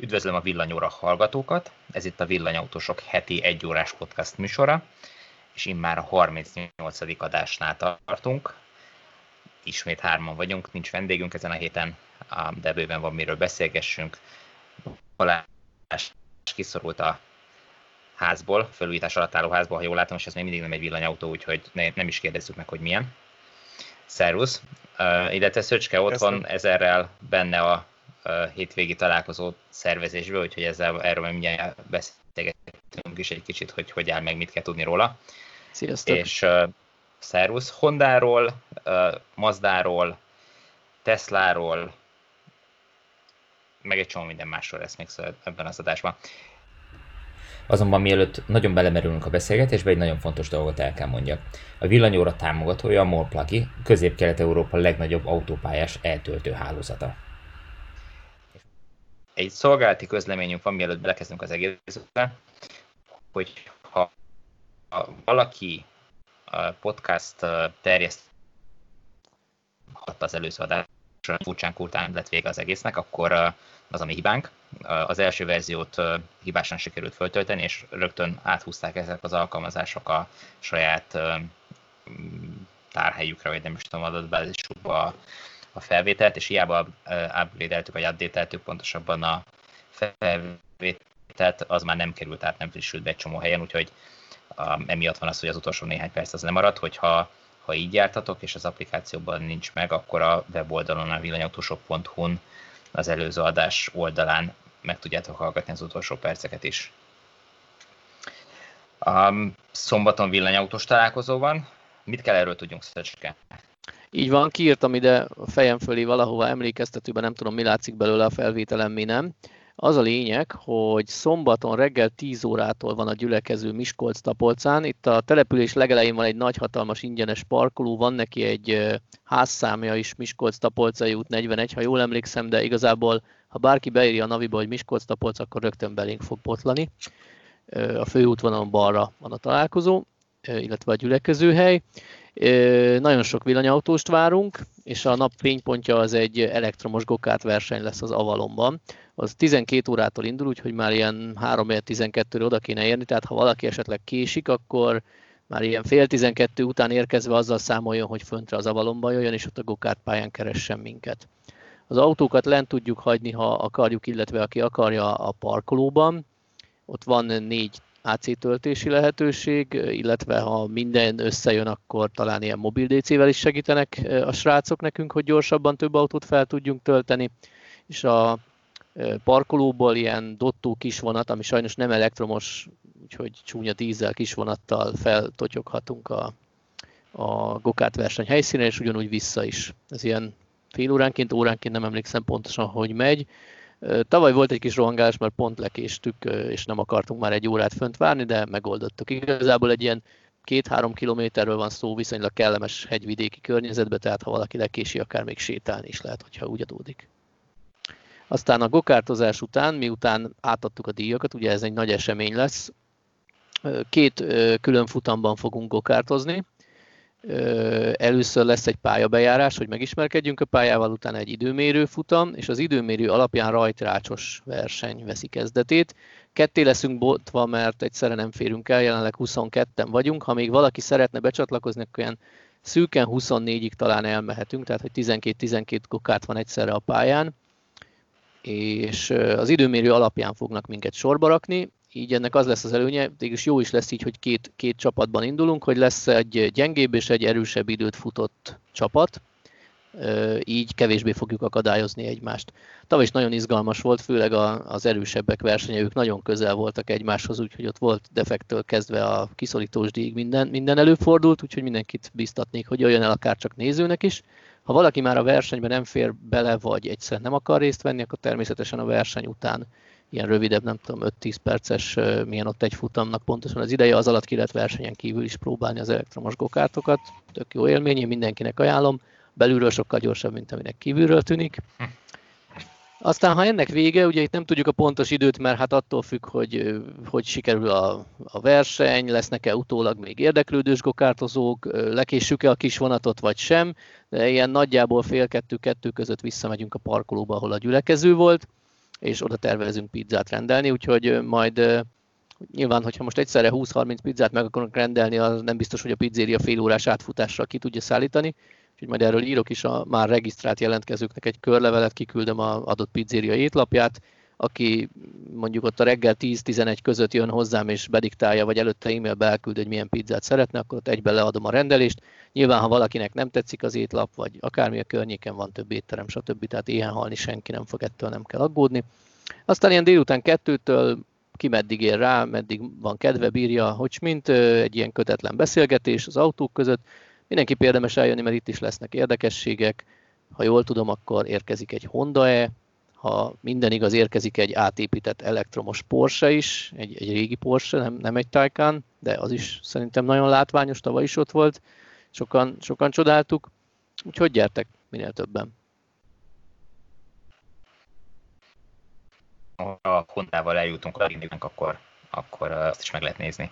Üdvözlöm a Villanyóra hallgatókat, ez itt a Villanyautósok heti egyórás podcast műsora, és immár a 38. adásnál tartunk. Ismét hárman vagyunk, nincs vendégünk ezen a héten, de bőven van miről beszélgessünk. Balázs kiszorult a házból, felújítás alatt álló házból, ha jól látom, és ez még mindig nem egy villanyautó, úgyhogy nem is kérdezzük meg, hogy milyen. Szervusz! Uh, illetve Szöcske ott Köszönöm. van ezerrel benne a hétvégi találkozó szervezésből, úgyhogy ezzel, erről mindjárt beszélgetünk is egy kicsit, hogy hogy áll meg, mit kell tudni róla. Sziasztok! És uh, szervusz Hondáról, uh, Mazdáról, Tesláról, meg egy csomó minden másról lesz még ebben az adásban. Azonban mielőtt nagyon belemerülünk a beszélgetésbe, egy nagyon fontos dolgot el kell mondjak. A villanyóra támogatója a Morplagi, Közép-Kelet-Európa legnagyobb autópályás eltöltő hálózata egy szolgálati közleményünk van, mielőtt belekezdünk az egészbe, hogy ha valaki a podcast terjeszt az előző adás, furcsán után lett vége az egésznek, akkor az a mi hibánk. Az első verziót hibásan sikerült föltölteni, és rögtön áthúzták ezek az alkalmazások a saját tárhelyükre, vagy nem is tudom, adatbázisukba a felvételt, és hiába upgrade-eltük, vagy update pontosabban a felvételt, az már nem került át, nem frissült be egy csomó helyen, úgyhogy um, emiatt van az, hogy az utolsó néhány perc az nem marad, hogyha ha így jártatok, és az applikációban nincs meg, akkor a weboldalon a villanyautósok.hu-n az előző adás oldalán meg tudjátok hallgatni az utolsó perceket is. Um, szombaton villanyautós találkozó van. Mit kell erről tudjunk, Szöcske? Így van, kiírtam ide a fejem fölé valahova emlékeztetőben, nem tudom mi látszik belőle a felvételem, mi nem. Az a lényeg, hogy szombaton reggel 10 órától van a gyülekező Miskolc-Tapolcán. Itt a település legelején van egy nagy hatalmas ingyenes parkoló, van neki egy házszámja is Miskolc-Tapolcai út 41, ha jól emlékszem, de igazából ha bárki beírja a naviba, hogy Miskolc-Tapolc, akkor rögtön belénk fog botlani. A főútvonalon balra van a találkozó, illetve a gyülekezőhely. Nagyon sok villanyautóst várunk, és a nap fénypontja az egy elektromos gokárt verseny lesz az Avalonban. Az 12 órától indul, úgyhogy már ilyen 3-12-re oda kéne érni, tehát ha valaki esetleg késik, akkor már ilyen fél 12 után érkezve azzal számoljon, hogy föntre az Avalonban jöjjön, és ott a gokárt pályán keressen minket. Az autókat lent tudjuk hagyni, ha akarjuk, illetve aki akarja a parkolóban. Ott van négy AC töltési lehetőség, illetve ha minden összejön, akkor talán ilyen mobil DC-vel is segítenek a srácok nekünk, hogy gyorsabban több autót fel tudjunk tölteni, és a parkolóból ilyen dottó kisvonat, ami sajnos nem elektromos, úgyhogy csúnya dízel kisvonattal feltotyoghatunk a, a gokárt verseny helyszínen, és ugyanúgy vissza is. Ez ilyen fél óránként, óránként nem emlékszem pontosan, hogy megy. Tavaly volt egy kis rohangás, mert pont lekéstük, és nem akartunk már egy órát fönt várni, de megoldottuk. Igazából egy ilyen két-három kilométerről van szó viszonylag kellemes hegyvidéki környezetbe, tehát ha valaki lekési, akár még sétálni is lehet, hogyha úgy adódik. Aztán a gokártozás után, miután átadtuk a díjakat, ugye ez egy nagy esemény lesz, két külön futamban fogunk gokártozni. Először lesz egy pályabejárás, hogy megismerkedjünk a pályával, utána egy időmérő futam, és az időmérő alapján rajtrácsos verseny veszi kezdetét. Ketté leszünk botva, mert egyszerre nem férünk el, jelenleg 22-en vagyunk. Ha még valaki szeretne becsatlakozni, akkor olyan szűken 24-ig talán elmehetünk, tehát hogy 12-12 kokát van egyszerre a pályán, és az időmérő alapján fognak minket sorba rakni, így ennek az lesz az előnye, mégis jó is lesz így, hogy két, két csapatban indulunk, hogy lesz egy gyengébb és egy erősebb időt futott csapat, így kevésbé fogjuk akadályozni egymást. Tavaly is nagyon izgalmas volt, főleg az erősebbek versenye, ők nagyon közel voltak egymáshoz, úgyhogy ott volt defektől kezdve a kiszorítós díjig minden, minden előfordult, úgyhogy mindenkit biztatnék, hogy jöjjön el akár csak nézőnek is. Ha valaki már a versenyben nem fér bele, vagy egyszer nem akar részt venni, akkor természetesen a verseny után ilyen rövidebb, nem tudom, 5-10 perces, milyen ott egy futamnak pontosan az ideje, az alatt ki lehet versenyen kívül is próbálni az elektromos gokártokat. Tök jó élmény, én mindenkinek ajánlom. Belülről sokkal gyorsabb, mint aminek kívülről tűnik. Aztán, ha ennek vége, ugye itt nem tudjuk a pontos időt, mert hát attól függ, hogy hogy sikerül a, a verseny, lesznek-e utólag még érdeklődős gokártozók, lekéssük-e a kis vonatot vagy sem, de ilyen nagyjából fél kettő-kettő között visszamegyünk a parkolóba, ahol a gyülekező volt és oda tervezünk pizzát rendelni, úgyhogy majd nyilván, hogyha most egyszerre 20-30 pizzát meg akarunk rendelni, az nem biztos, hogy a pizzéria fél órás átfutással ki tudja szállítani, úgyhogy majd erről írok is a már regisztrált jelentkezőknek egy körlevelet, kiküldöm az adott pizzéria étlapját, aki mondjuk ott a reggel 10-11 között jön hozzám és bediktálja, vagy előtte e-mailbe elküld, hogy milyen pizzát szeretne, akkor ott egyben leadom a rendelést. Nyilván, ha valakinek nem tetszik az étlap, vagy akármi a környéken van több étterem, stb. Tehát éhen halni senki nem fog ettől, nem kell aggódni. Aztán ilyen délután kettőtől ki meddig ér rá, meddig van kedve, bírja, hogy mint egy ilyen kötetlen beszélgetés az autók között. Mindenki érdemes eljönni, mert itt is lesznek érdekességek. Ha jól tudom, akkor érkezik egy Honda-e, ha minden igaz, érkezik egy átépített elektromos Porsche is, egy, egy régi Porsche, nem, nem egy Taycan, de az is szerintem nagyon látványos, tavaly is ott volt, sokan, sokan csodáltuk, úgyhogy gyertek minél többen. Ha a Honda-val eljutunk a akkor, akkor azt is meg lehet nézni.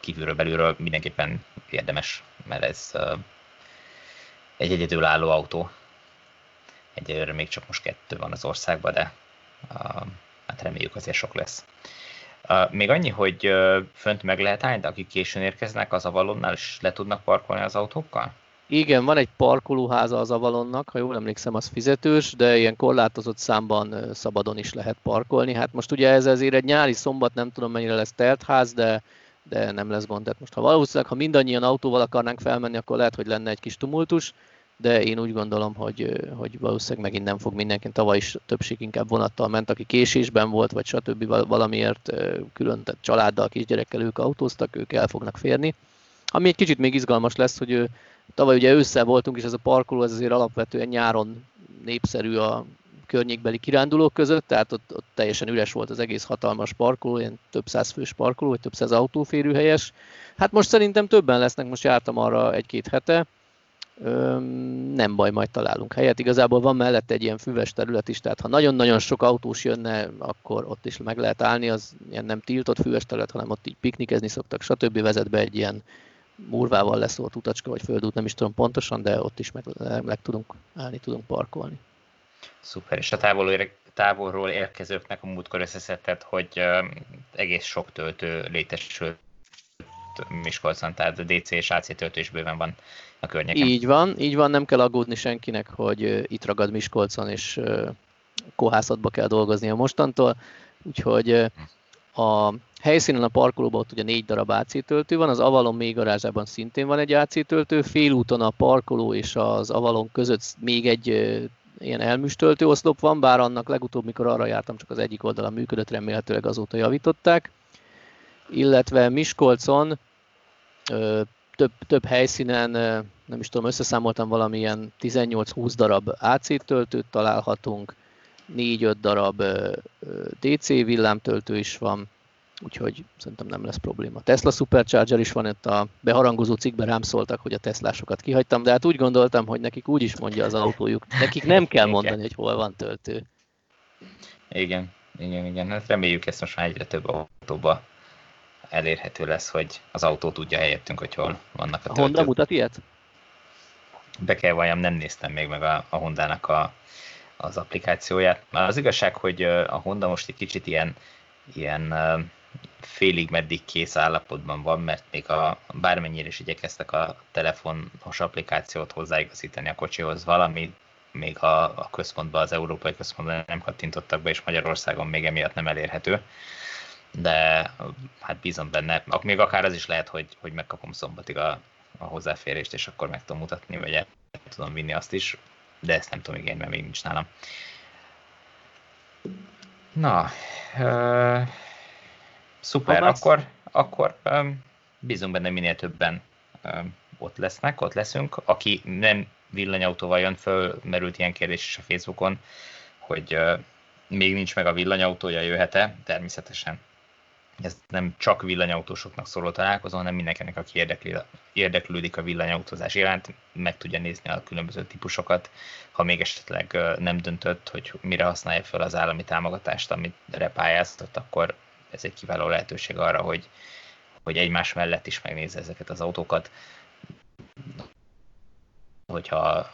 Kívülről belülről mindenképpen érdemes, mert ez egy egyedülálló autó, Egyelőre még csak most kettő van az országban, de uh, hát reméljük azért sok lesz. Uh, még annyi, hogy uh, fönt meg lehet állni, de akik későn érkeznek, az Avalonnál is le tudnak parkolni az autókkal? Igen, van egy parkolóháza az Avalonnak, ha jól emlékszem, az fizetős, de ilyen korlátozott számban szabadon is lehet parkolni. Hát most ugye ez azért egy nyári szombat, nem tudom mennyire lesz teltház, de, de nem lesz gond. Tehát most ha valószínűleg, ha mindannyian autóval akarnánk felmenni, akkor lehet, hogy lenne egy kis tumultus, de én úgy gondolom, hogy, hogy valószínűleg megint nem fog mindenki, tavaly is többség inkább vonattal ment, aki késésben volt, vagy stb. valamiért külön tehát családdal, kisgyerekkel ők autóztak, ők el fognak férni. Ami egy kicsit még izgalmas lesz, hogy tavaly ugye ősszel voltunk, és ez a parkoló ez azért alapvetően nyáron népszerű a környékbeli kirándulók között, tehát ott, ott teljesen üres volt az egész hatalmas parkoló, ilyen több száz fős parkoló, vagy több száz autóférőhelyes. Hát most szerintem többen lesznek, most jártam arra egy-két hete, nem baj, majd találunk helyet. Igazából van mellette egy ilyen füves terület is, tehát ha nagyon-nagyon sok autós jönne, akkor ott is meg lehet állni, az ilyen nem tiltott füves terület, hanem ott így piknikezni szoktak, stb. vezet be egy ilyen murvával leszólt utacska vagy földút, nem is tudom pontosan, de ott is meg, meg tudunk állni, tudunk parkolni. Szuper, és a távolról, távolról érkezőknek a múltkor összeszedted, hogy egész sok töltő létesült Miskolcon, tehát DC és AC töltés bőven van a környéken. Így van, így van, nem kell aggódni senkinek, hogy itt ragad Miskolcon, és kohászatba kell dolgoznia mostantól, úgyhogy a helyszínen a parkolóban ott ugye négy darab AC töltő van, az Avalon még garázsában szintén van egy AC töltő, félúton a parkoló és az Avalon között még egy ilyen elműstöltő oszlop van, bár annak legutóbb, mikor arra jártam, csak az egyik oldalon működött, remélhetőleg azóta javították. Illetve Miskolcon több, több helyszínen, nem is tudom, összeszámoltam valamilyen 18-20 darab AC töltőt találhatunk, 4-5 darab DC villámtöltő is van, úgyhogy szerintem nem lesz probléma. Tesla Supercharger is van, itt a beharangozó cikkben rám szóltak, hogy a Teslásokat kihagytam, de hát úgy gondoltam, hogy nekik úgy is mondja az autójuk. Nekik nem kell mondani, hogy hol van töltő. Igen, igen, igen. Hát reméljük ezt most már egyre több autóba elérhető lesz, hogy az autó tudja helyettünk, hogy hol vannak a töltők. A Honda mutat ilyet? Be kell valljam, nem néztem még meg a, a Hondának a, az applikációját. Az igazság, hogy a Honda most egy kicsit ilyen, ilyen félig meddig kész állapotban van, mert még a, bármennyire is igyekeztek a telefonos applikációt hozzáigazítani a kocsihoz, valami még a, a központban, az európai központban nem kattintottak be, és Magyarországon még emiatt nem elérhető de hát bízom benne. Még akár az is lehet, hogy, hogy megkapom szombatig a, a hozzáférést, és akkor meg tudom mutatni, vagy el tudom vinni azt is, de ezt nem tudom igénybe, mert még nincs nálam. Na, uh, szuper, akkor, akkor um, bízunk benne minél többen um, ott lesznek, ott leszünk. Aki nem villanyautóval jön, fölmerült ilyen kérdés is a Facebookon, hogy uh, még nincs meg a villanyautója, jöhet-e? Természetesen ez nem csak villanyautósoknak szóló találkozó, hanem mindenkinek, aki érdekli, érdeklődik a villanyautózás iránt, meg tudja nézni a különböző típusokat, ha még esetleg nem döntött, hogy mire használja fel az állami támogatást, amit repályáztat, akkor ez egy kiváló lehetőség arra, hogy, hogy egymás mellett is megnézze ezeket az autókat. Hogyha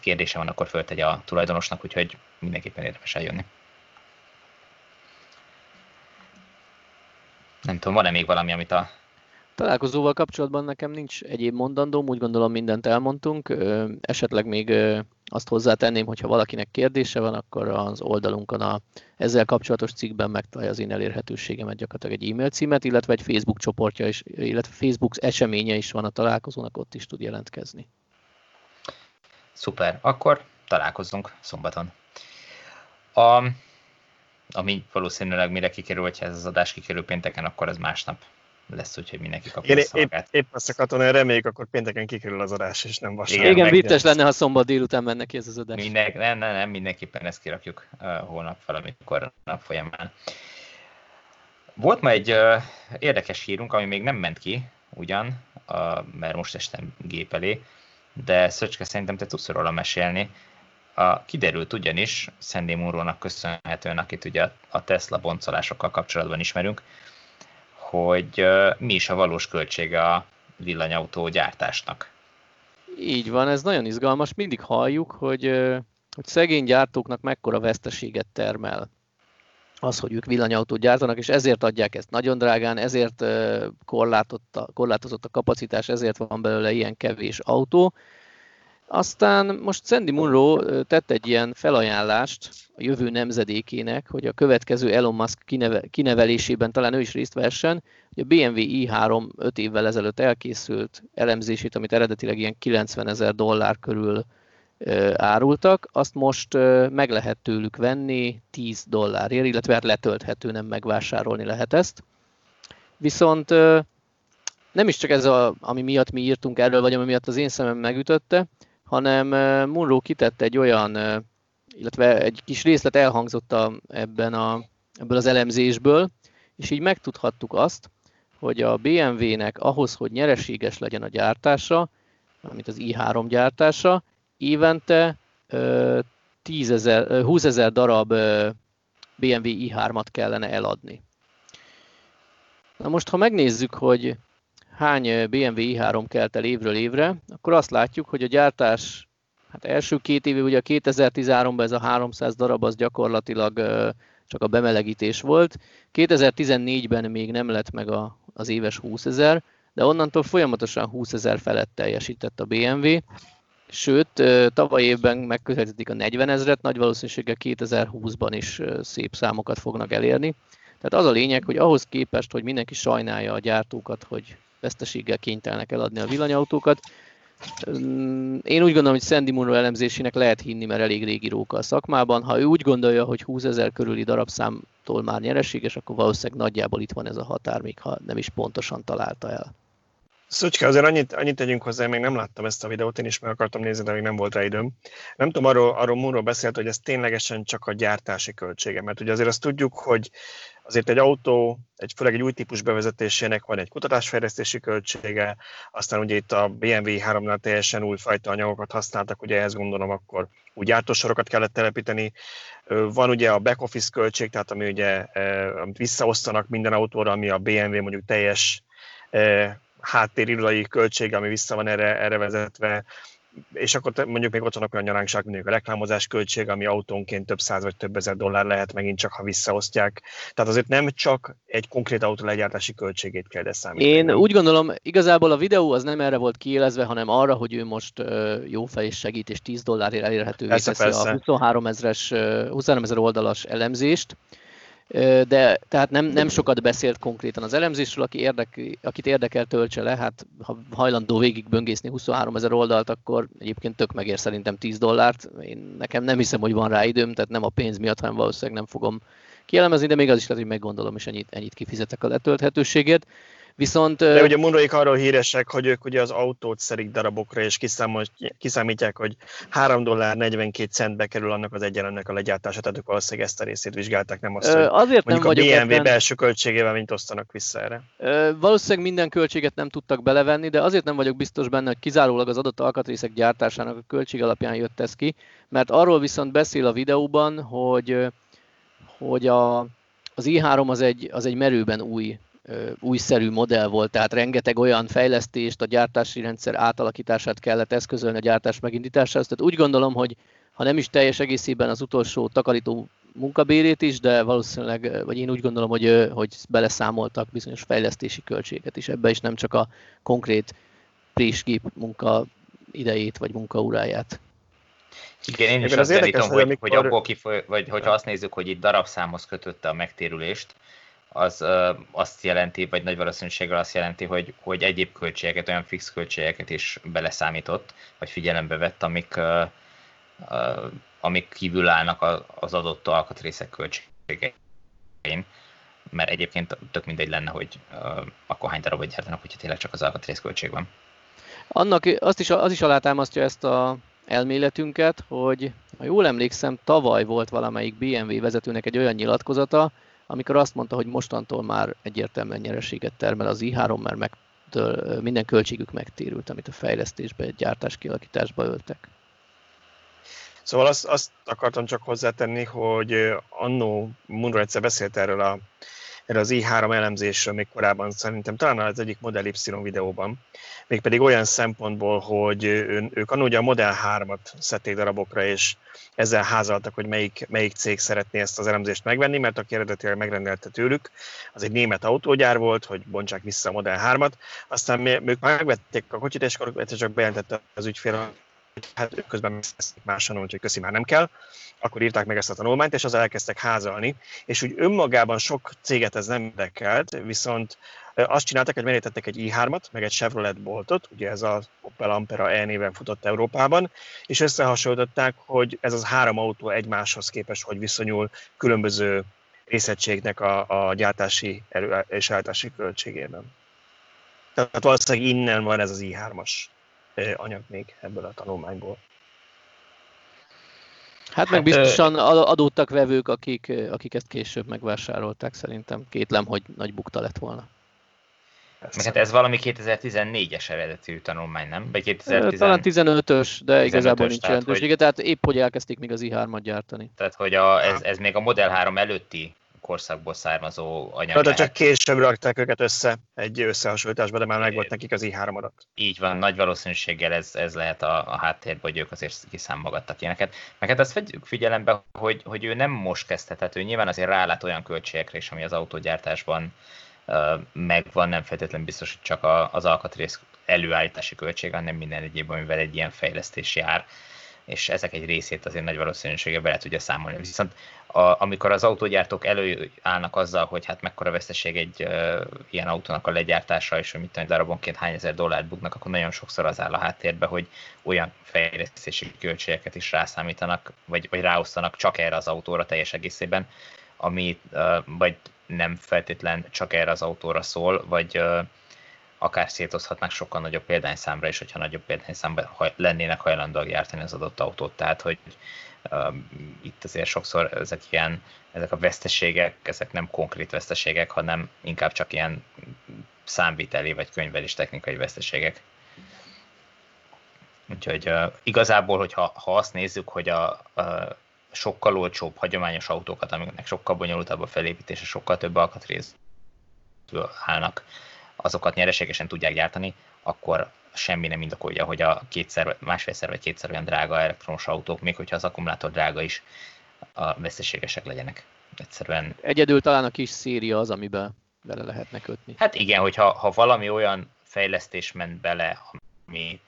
kérdése van, akkor föltegye a tulajdonosnak, úgyhogy mindenképpen érdemes eljönni. Nem tudom, van-e még valami, amit a Találkozóval kapcsolatban nekem nincs egyéb mondandóm, úgy gondolom mindent elmondtunk. Esetleg még azt hozzátenném, hogyha valakinek kérdése van, akkor az oldalunkon a ezzel kapcsolatos cikkben megtalálja az én elérhetőségemet, gyakorlatilag egy e-mail címet, illetve egy Facebook csoportja is, illetve Facebook eseménye is van a találkozónak, ott is tud jelentkezni. Szuper, akkor találkozzunk szombaton. A, ami valószínűleg mire kikerül, hogyha ez az adás kikerül pénteken, akkor ez másnap lesz, úgyhogy mindenki kapja Én épp, épp azt akartam, hogy reméljük, akkor pénteken kikerül az adás, és nem vasárnap. Igen, Igen vicces lenne, ha szombat délután menne ki ez az adás. Minden, nem, nem, nem, mindenképpen ezt kirakjuk uh, holnap valamikor nap folyamán. Volt ma egy uh, érdekes hírunk, ami még nem ment ki, ugyan, uh, mert most estem gép elé, de Szöcske, szerintem te tudsz róla mesélni. A, kiderült ugyanis, Sandy Munro-nak köszönhetően, akit ugye a Tesla boncolásokkal kapcsolatban ismerünk, hogy mi is a valós költsége a villanyautó gyártásnak. Így van, ez nagyon izgalmas. Mindig halljuk, hogy, hogy szegény gyártóknak mekkora veszteséget termel az, hogy ők villanyautót gyártanak, és ezért adják ezt nagyon drágán, ezért korlátozott a kapacitás, ezért van belőle ilyen kevés autó. Aztán most Sandy Munro tett egy ilyen felajánlást a jövő nemzedékének, hogy a következő Elon Musk kineve, kinevelésében talán ő is részt vessen, hogy a BMW i3 5 évvel ezelőtt elkészült elemzését, amit eredetileg ilyen 90 ezer dollár körül árultak, azt most meg lehet tőlük venni 10 dollárért, illetve hát letölthető, nem megvásárolni lehet ezt. Viszont nem is csak ez, a, ami miatt mi írtunk erről, vagy ami miatt az én szemem megütötte, hanem Munro kitette egy olyan, illetve egy kis részlet elhangzott a, ebben a, ebből az elemzésből, és így megtudhattuk azt, hogy a BMW-nek ahhoz, hogy nyereséges legyen a gyártása, mint az i3 gyártása, évente 10 ezer, 20 ezer darab BMW i3-at kellene eladni. Na most, ha megnézzük, hogy hány BMW i3 kelt el évről évre, akkor azt látjuk, hogy a gyártás hát első két éve, ugye a 2013-ban ez a 300 darab az gyakorlatilag csak a bemelegítés volt. 2014-ben még nem lett meg a, az éves 20 ezer, de onnantól folyamatosan 20 ezer felett teljesített a BMW, sőt, tavaly évben megközelítik a 40 ezeret, nagy valószínűséggel 2020-ban is szép számokat fognak elérni. Tehát az a lényeg, hogy ahhoz képest, hogy mindenki sajnálja a gyártókat, hogy veszteséggel kénytelnek eladni a villanyautókat. Én úgy gondolom, hogy Sandy Munro elemzésének lehet hinni, mert elég régi róka a szakmában. Ha ő úgy gondolja, hogy 20 ezer körüli darabszámtól már nyereséges, akkor valószínűleg nagyjából itt van ez a határ, még ha nem is pontosan találta el. Szöcske, azért annyit, annyit tegyünk hozzá, még nem láttam ezt a videót, én is meg akartam nézni, de még nem volt rá időm. Nem tudom, arról, arról Munro beszélt, hogy ez ténylegesen csak a gyártási költsége, mert ugye azért azt tudjuk, hogy azért egy autó, egy, főleg egy új típus bevezetésének van egy kutatásfejlesztési költsége, aztán ugye itt a BMW 3-nál teljesen újfajta anyagokat használtak, ugye ehhez gondolom akkor úgy gyártósorokat kellett telepíteni. Van ugye a back office költség, tehát ami ugye amit visszaosztanak minden autóra, ami a BMW mondjuk teljes háttérilai költség, ami vissza van erre, erre vezetve, és akkor mondjuk még ott vannak olyan nyaránkság, mondjuk a reklámozás költség, ami autónként több száz vagy több ezer dollár lehet megint csak, ha visszaosztják. Tehát azért nem csak egy konkrét autó legyártási költségét kell számítani. Én úgy gondolom, igazából a videó az nem erre volt kiélezve, hanem arra, hogy ő most jó fej és segít, és 10 dollárért elérhetővé persze, teszi persze. a 23 ezeres, 23 ezer oldalas elemzést de tehát nem, nem sokat beszélt konkrétan az elemzésről, aki érdek, akit érdekel, töltse le, hát ha hajlandó végig böngészni 23 ezer oldalt, akkor egyébként tök megér szerintem 10 dollárt. Én nekem nem hiszem, hogy van rá időm, tehát nem a pénz miatt, hanem valószínűleg nem fogom kielemezni, de még az is lehet, hogy meggondolom, és ennyit, ennyit kifizetek a letölthetőségét. Viszont, De ugye Munroik arról híresek, hogy ők ugye az autót szerik darabokra, és kiszámítják, hogy 3 dollár 42 centbe kerül annak az egyenlemnek a legyártása, tehát ők valószínűleg ezt a részét vizsgálták, nem azt, hogy Azért nem a BMW ebben... belső költségével mint osztanak vissza erre. Valószínűleg minden költséget nem tudtak belevenni, de azért nem vagyok biztos benne, hogy kizárólag az adott alkatrészek gyártásának a költség alapján jött ez ki, mert arról viszont beszél a videóban, hogy, hogy a, az i3 az egy, az egy merőben új újszerű modell volt, tehát rengeteg olyan fejlesztést, a gyártási rendszer átalakítását kellett eszközölni a gyártás megindításához. Tehát úgy gondolom, hogy ha nem is teljes egészében az utolsó takarító munkabérét is, de valószínűleg, vagy én úgy gondolom, hogy, hogy beleszámoltak bizonyos fejlesztési költséget is ebbe, is nem csak a konkrét présgép munka idejét vagy munkaóráját. Igen, én is azt gyanítom, hogy, amikor... hogy abból kifoly, vagy hogyha azt nézzük, hogy itt darabszámhoz kötötte a megtérülést, az azt jelenti, vagy nagy valószínűséggel azt jelenti, hogy, hogy egyéb költségeket, olyan fix költségeket is beleszámított, vagy figyelembe vett, amik, amik kívül állnak az adott alkatrészek költségein. Mert egyébként tök mindegy lenne, hogy akkor hány darabot gyártanak, hogyha tényleg csak az alkatrész költség van. Annak azt is, az is alátámasztja ezt a elméletünket, hogy ha jól emlékszem, tavaly volt valamelyik BMW vezetőnek egy olyan nyilatkozata, amikor azt mondta, hogy mostantól már egyértelműen nyereséget termel az i3, mert meg, minden költségük megtérült, amit a fejlesztésbe, gyártás kialakításba öltek. Szóval azt, azt akartam csak hozzátenni, hogy annó Munro egyszer beszélt erről a erre az i3 elemzésről még korábban szerintem talán az egyik Model Y videóban, mégpedig olyan szempontból, hogy ők ugye a Model 3-at szedték darabokra, és ezzel házaltak, hogy melyik, melyik cég szeretné ezt az elemzést megvenni, mert aki eredetileg megrendelte tőlük, az egy német autógyár volt, hogy bontsák vissza a Model 3-at, aztán ők megvették a kocsit, és akkor csak bejelentette az ügyfél, hát ők közben máson, úgyhogy köszi már nem kell. Akkor írták meg ezt a tanulmányt, és az elkezdtek házalni, és úgy önmagában sok céget ez nem érdekelt, viszont azt csináltak, hogy merítettek egy i3-at, meg egy Chevrolet boltot, ugye ez az Opel Ampera E néven futott Európában, és összehasonlították, hogy ez az három autó egymáshoz képest, hogy viszonyul különböző részegységnek a, a gyártási erő és állítási költségében. Tehát valószínűleg innen van ez az i3-as anyag még ebből a tanulmányból. Hát meg hát, biztosan adódtak vevők, akik, akik ezt később megvásárolták, szerintem kétlem, hogy nagy bukta lett volna. Meg hát ez valami 2014-es eredetű tanulmány, nem? Vagy 2010... Talán 15-ös, de 15-ös, igazából nincs jelentősége, hogy... tehát épp hogy elkezdték még az i3-at gyártani. Tehát, hogy a, ez, ez még a Model 3 előtti korszakból származó anyag. De csak később rakták őket össze egy összehasonlításba, de már meg volt nekik az i3 adat. Így van, nagy valószínűséggel ez, ez lehet a, a háttérben, hogy ők azért kiszámogattak ilyeneket. Meg hát azt vegyük figyelembe, hogy, hogy ő nem most kezdhetett, ő nyilván azért rálát olyan költségekre is, ami az autógyártásban uh, megvan, nem feltétlenül biztos, hogy csak a, az alkatrész előállítási költség, hanem minden egyéb, amivel egy ilyen fejlesztés jár és ezek egy részét azért nagy valószínűséggel bele tudja számolni. Viszont a, amikor az autógyártók előállnak azzal, hogy hát mekkora veszteség egy uh, ilyen autónak a legyártása, és hogy mit tudom, darabonként hány ezer dollárt buknak, akkor nagyon sokszor az áll a háttérbe, hogy olyan fejlesztési költségeket is rászámítanak, vagy, vagy ráosztanak csak erre az autóra teljes egészében, ami uh, vagy nem feltétlen csak erre az autóra szól, vagy uh, akár szétozhatnák sokkal nagyobb példányszámra is, hogyha nagyobb példányszámban lennének hajlandóak gyártani az adott autót. Tehát, hogy uh, itt azért sokszor ezek ilyen, ezek a veszteségek, ezek nem konkrét veszteségek, hanem inkább csak ilyen számviteli vagy könyvelés technikai veszteségek. Úgyhogy uh, igazából, hogyha ha azt nézzük, hogy a, a sokkal olcsóbb hagyományos autókat, amiknek sokkal bonyolultabb a felépítése, sokkal több alkatrészből állnak, azokat nyereségesen tudják gyártani, akkor semmi nem indokolja, hogy a kétszer, másfélszer vagy kétszer olyan drága elektromos autók, még hogyha az akkumulátor drága is, a veszteségesek legyenek. Egyszerűen... Egyedül talán a kis széria az, amiben bele lehetne kötni. Hát igen, hogyha ha valami olyan fejlesztés ment bele, ami,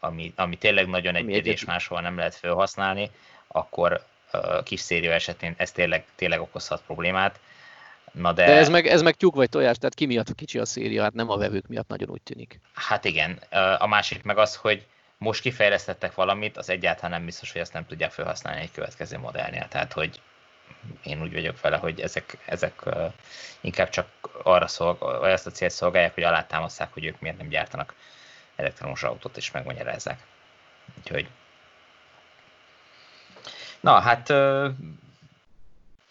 ami, ami tényleg nagyon egyedi és máshol nem lehet felhasználni, akkor a kis széria esetén ez tényleg, tényleg okozhat problémát. Na de... de ez, meg, ez meg tyúk vagy tojás, tehát ki miatt kicsi a széria, hát nem a vevők miatt nagyon úgy tűnik. Hát igen, a másik meg az, hogy most kifejlesztettek valamit, az egyáltalán nem biztos, hogy ezt nem tudják felhasználni egy következő modellnél. Tehát, hogy én úgy vagyok vele, hogy ezek, ezek inkább csak arra szolg, ezt a célt szolgálják, hogy alátámasztják, hogy ők miért nem gyártanak elektromos autót, és megmagyarázzák. Úgyhogy Na, hát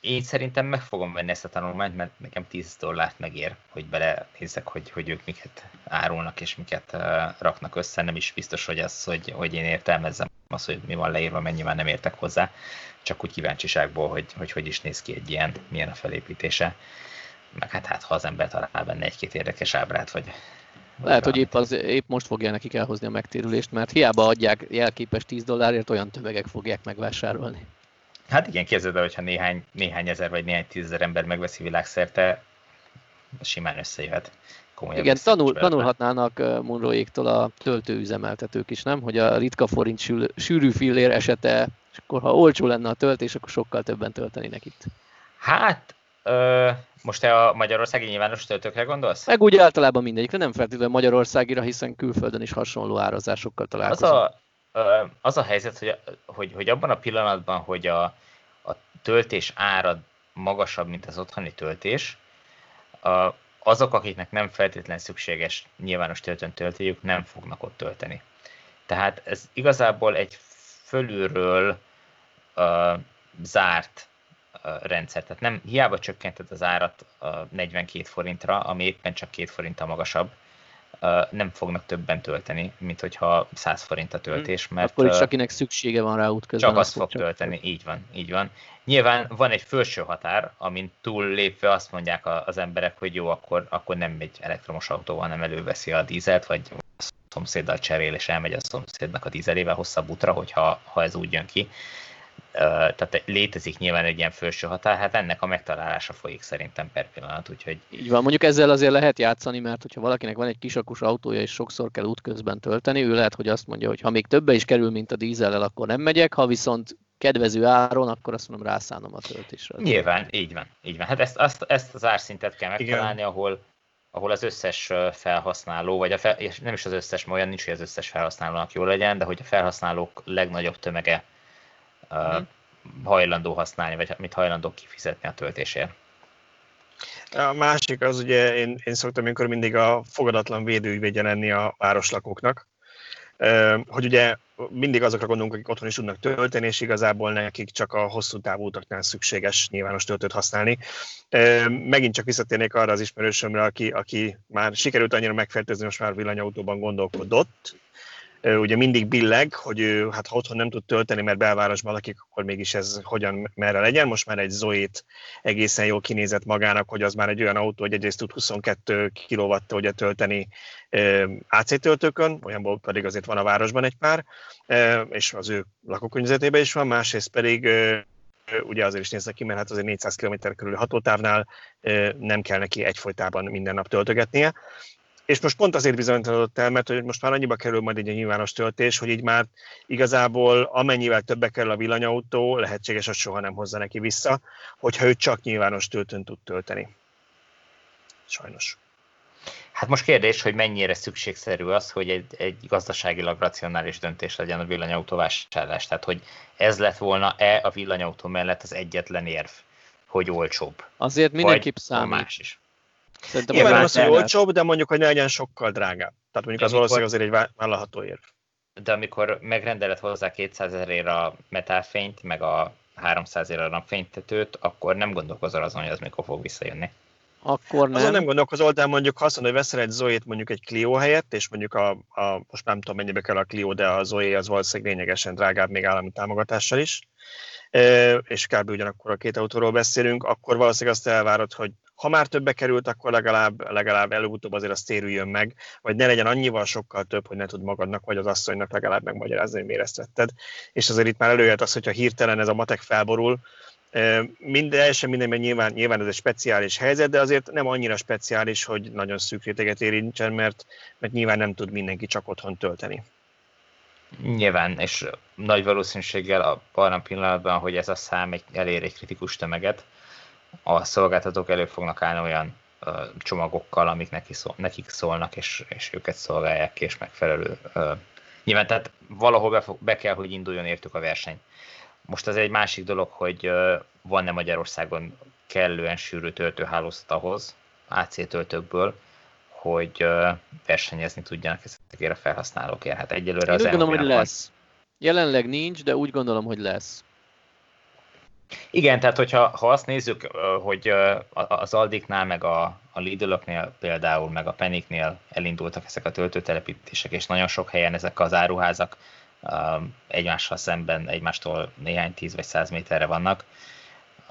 én szerintem meg fogom venni ezt a tanulmányt, mert nekem 10 dollárt megér, hogy belenézzek, hogy, hogy ők miket árulnak és miket uh, raknak össze. Nem is biztos, hogy az, hogy, hogy én értelmezzem azt, hogy mi van leírva, mennyi már nem értek hozzá. Csak úgy kíváncsiságból, hogy, hogy hogy is néz ki egy ilyen, milyen a felépítése. meg hát, hát ha az ember talál benne egy-két érdekes ábrát, vagy... Lehet, hogy épp, az, épp most fogja nekik elhozni a megtérülést, mert hiába adják jelképes 10 dollárért, olyan tömegek fogják megvásárolni. Hát igen, képzeld el, hogyha néhány, néhány ezer vagy néhány tízezer ember megveszi világszerte, simán összejöhet. Komolyabb igen, tanul, tanulhatnának Munroéktól a töltőüzemeltetők is, nem? Hogy a ritka forint sül, sűrű fillér esete, és akkor ha olcsó lenne a töltés, akkor sokkal többen töltenének itt. Hát, Ö, most te a magyarországi nyilvános töltőkre gondolsz? Meg úgy általában mindegyikre, nem feltétlenül Magyarországira, hiszen külföldön is hasonló árazásokkal találkozunk. Az a, az a helyzet, hogy, hogy, hogy abban a pillanatban, hogy a, a töltés árad magasabb, mint az otthoni töltés, azok, akiknek nem feltétlen szükséges nyilvános töltőn töltőjük, nem fognak ott tölteni. Tehát ez igazából egy fölülről uh, zárt rendszer. Tehát nem hiába csökkented az árat 42 forintra, ami éppen csak 2 forinttal magasabb, nem fognak többen tölteni, mint hogyha 100 forint a töltés. Hm. Mert Akkor is akinek szüksége van rá útközben. Csak azt fog csak tölteni, így van, így van. Nyilván van egy felső határ, amin túl lépve azt mondják az emberek, hogy jó, akkor, akkor nem megy elektromos autóval, nem előveszi a dízelt, vagy a szomszéddal cserél, és elmegy a szomszédnak a dízelével hosszabb útra, hogyha ha ez úgy jön ki tehát létezik nyilván egy ilyen felső határ, hát ennek a megtalálása folyik szerintem per pillanat, úgyhogy... Így van, mondjuk ezzel azért lehet játszani, mert hogyha valakinek van egy kisakus autója, és sokszor kell útközben tölteni, ő lehet, hogy azt mondja, hogy ha még többe is kerül, mint a dízellel, akkor nem megyek, ha viszont kedvező áron, akkor azt mondom, rászánom a töltésre. Nyilván, így van, így van. Hát ezt, azt, ezt az árszintet kell megtalálni, ahol, ahol az összes felhasználó, vagy a fel, és nem is az összes, mert olyan nincs, hogy az összes felhasználónak jó legyen, de hogy a felhasználók legnagyobb tömege uh, hajlandó használni, vagy mit hajlandó kifizetni a töltésért. A másik az ugye, én, én szoktam amikor mindig a fogadatlan védőügyvédje lenni a városlakóknak, hogy ugye mindig azokra gondolunk, akik otthon is tudnak tölteni, és igazából nekik csak a hosszú távú utaknál szükséges nyilvános töltőt használni. Megint csak visszatérnék arra az ismerősömre, aki, aki már sikerült annyira megfertőzni, most már villanyautóban gondolkodott, ugye mindig billeg, hogy ő, hát ha otthon nem tud tölteni, mert belvárosban lakik, akkor mégis ez hogyan, merre legyen. Most már egy Zoét egészen jól kinézett magának, hogy az már egy olyan autó, hogy egyrészt tud 22 kW ugye tölteni AC töltőkön, olyanból pedig azért van a városban egy pár, és az ő lakókörnyezetében is van, másrészt pedig ugye azért is néznek ki, mert hát azért 400 km körül hatótávnál nem kell neki egyfolytában minden nap töltögetnie és most pont azért bizonytalanodott el, mert hogy most már annyiba kerül majd egy a nyilvános töltés, hogy így már igazából amennyivel többe kerül a villanyautó, lehetséges, hogy soha nem hozza neki vissza, hogyha ő csak nyilvános töltőn tud tölteni. Sajnos. Hát most kérdés, hogy mennyire szükségszerű az, hogy egy, egy gazdaságilag racionális döntés legyen a villanyautó vásárlás. Tehát, hogy ez lett volna-e a villanyautó mellett az egyetlen érv, hogy olcsóbb. Azért mindenképp számít. Más is. Szerintem Nyilván az, hogy olcsóbb, de mondjuk, hogy ne legyen sokkal drágább. Tehát mondjuk de az valószínűleg azért egy vállalható érv. De amikor megrendeled hozzá 200 ezerért a metálfényt, meg a 300 ezerért a napfénytetőt, akkor nem gondolkozol azon, hogy az mikor fog visszajönni. Akkor nem. Azon nem gondolkozol, de mondjuk ha azt mondod, hogy veszel egy Zoe-t mondjuk egy Clio helyett, és mondjuk a, a, most nem tudom mennyibe kell a Clio, de a Zoe az valószínűleg lényegesen drágább még állami támogatással is, és kb. ugyanakkor a két autóról beszélünk, akkor valószínűleg azt elvárod, hogy ha már többe került, akkor legalább, legalább előbb-utóbb azért az térüljön meg, vagy ne legyen annyival sokkal több, hogy ne tud magadnak vagy az asszonynak legalább megmagyarázni, hogy miért ezt vetted. És azért itt már előjött az, hogyha hirtelen ez a matek felborul, minden, teljesen minden, mert nyilván, nyilván ez egy speciális helyzet, de azért nem annyira speciális, hogy nagyon szűk réteget érintsen, mert, mert nyilván nem tud mindenki csak otthon tölteni. Nyilván, és nagy valószínűséggel a a pillanatban, hogy ez a szám egy, elér egy kritikus tömeget, a szolgáltatók elő fognak állni olyan ö, csomagokkal, amik neki szól, nekik szólnak, és, és őket szolgálják és megfelelő. Ö, nyilván, tehát valahol be, be kell, hogy induljon értük a verseny. Most az egy másik dolog, hogy van-e Magyarországon kellően sűrű töltőhálózat ahhoz, AC töltőkből, hogy versenyezni tudjanak ezekért a felhasználókért. Hát egyelőre Én az úgy gondolom, hogy lesz. Jelenleg nincs, de úgy gondolom, hogy lesz. Igen, tehát hogyha ha azt nézzük, hogy az Aldiknál, meg a, a lidl például, meg a Peniknél elindultak ezek a töltőtelepítések, és nagyon sok helyen ezek az áruházak egymással szemben, egymástól néhány tíz vagy száz méterre vannak,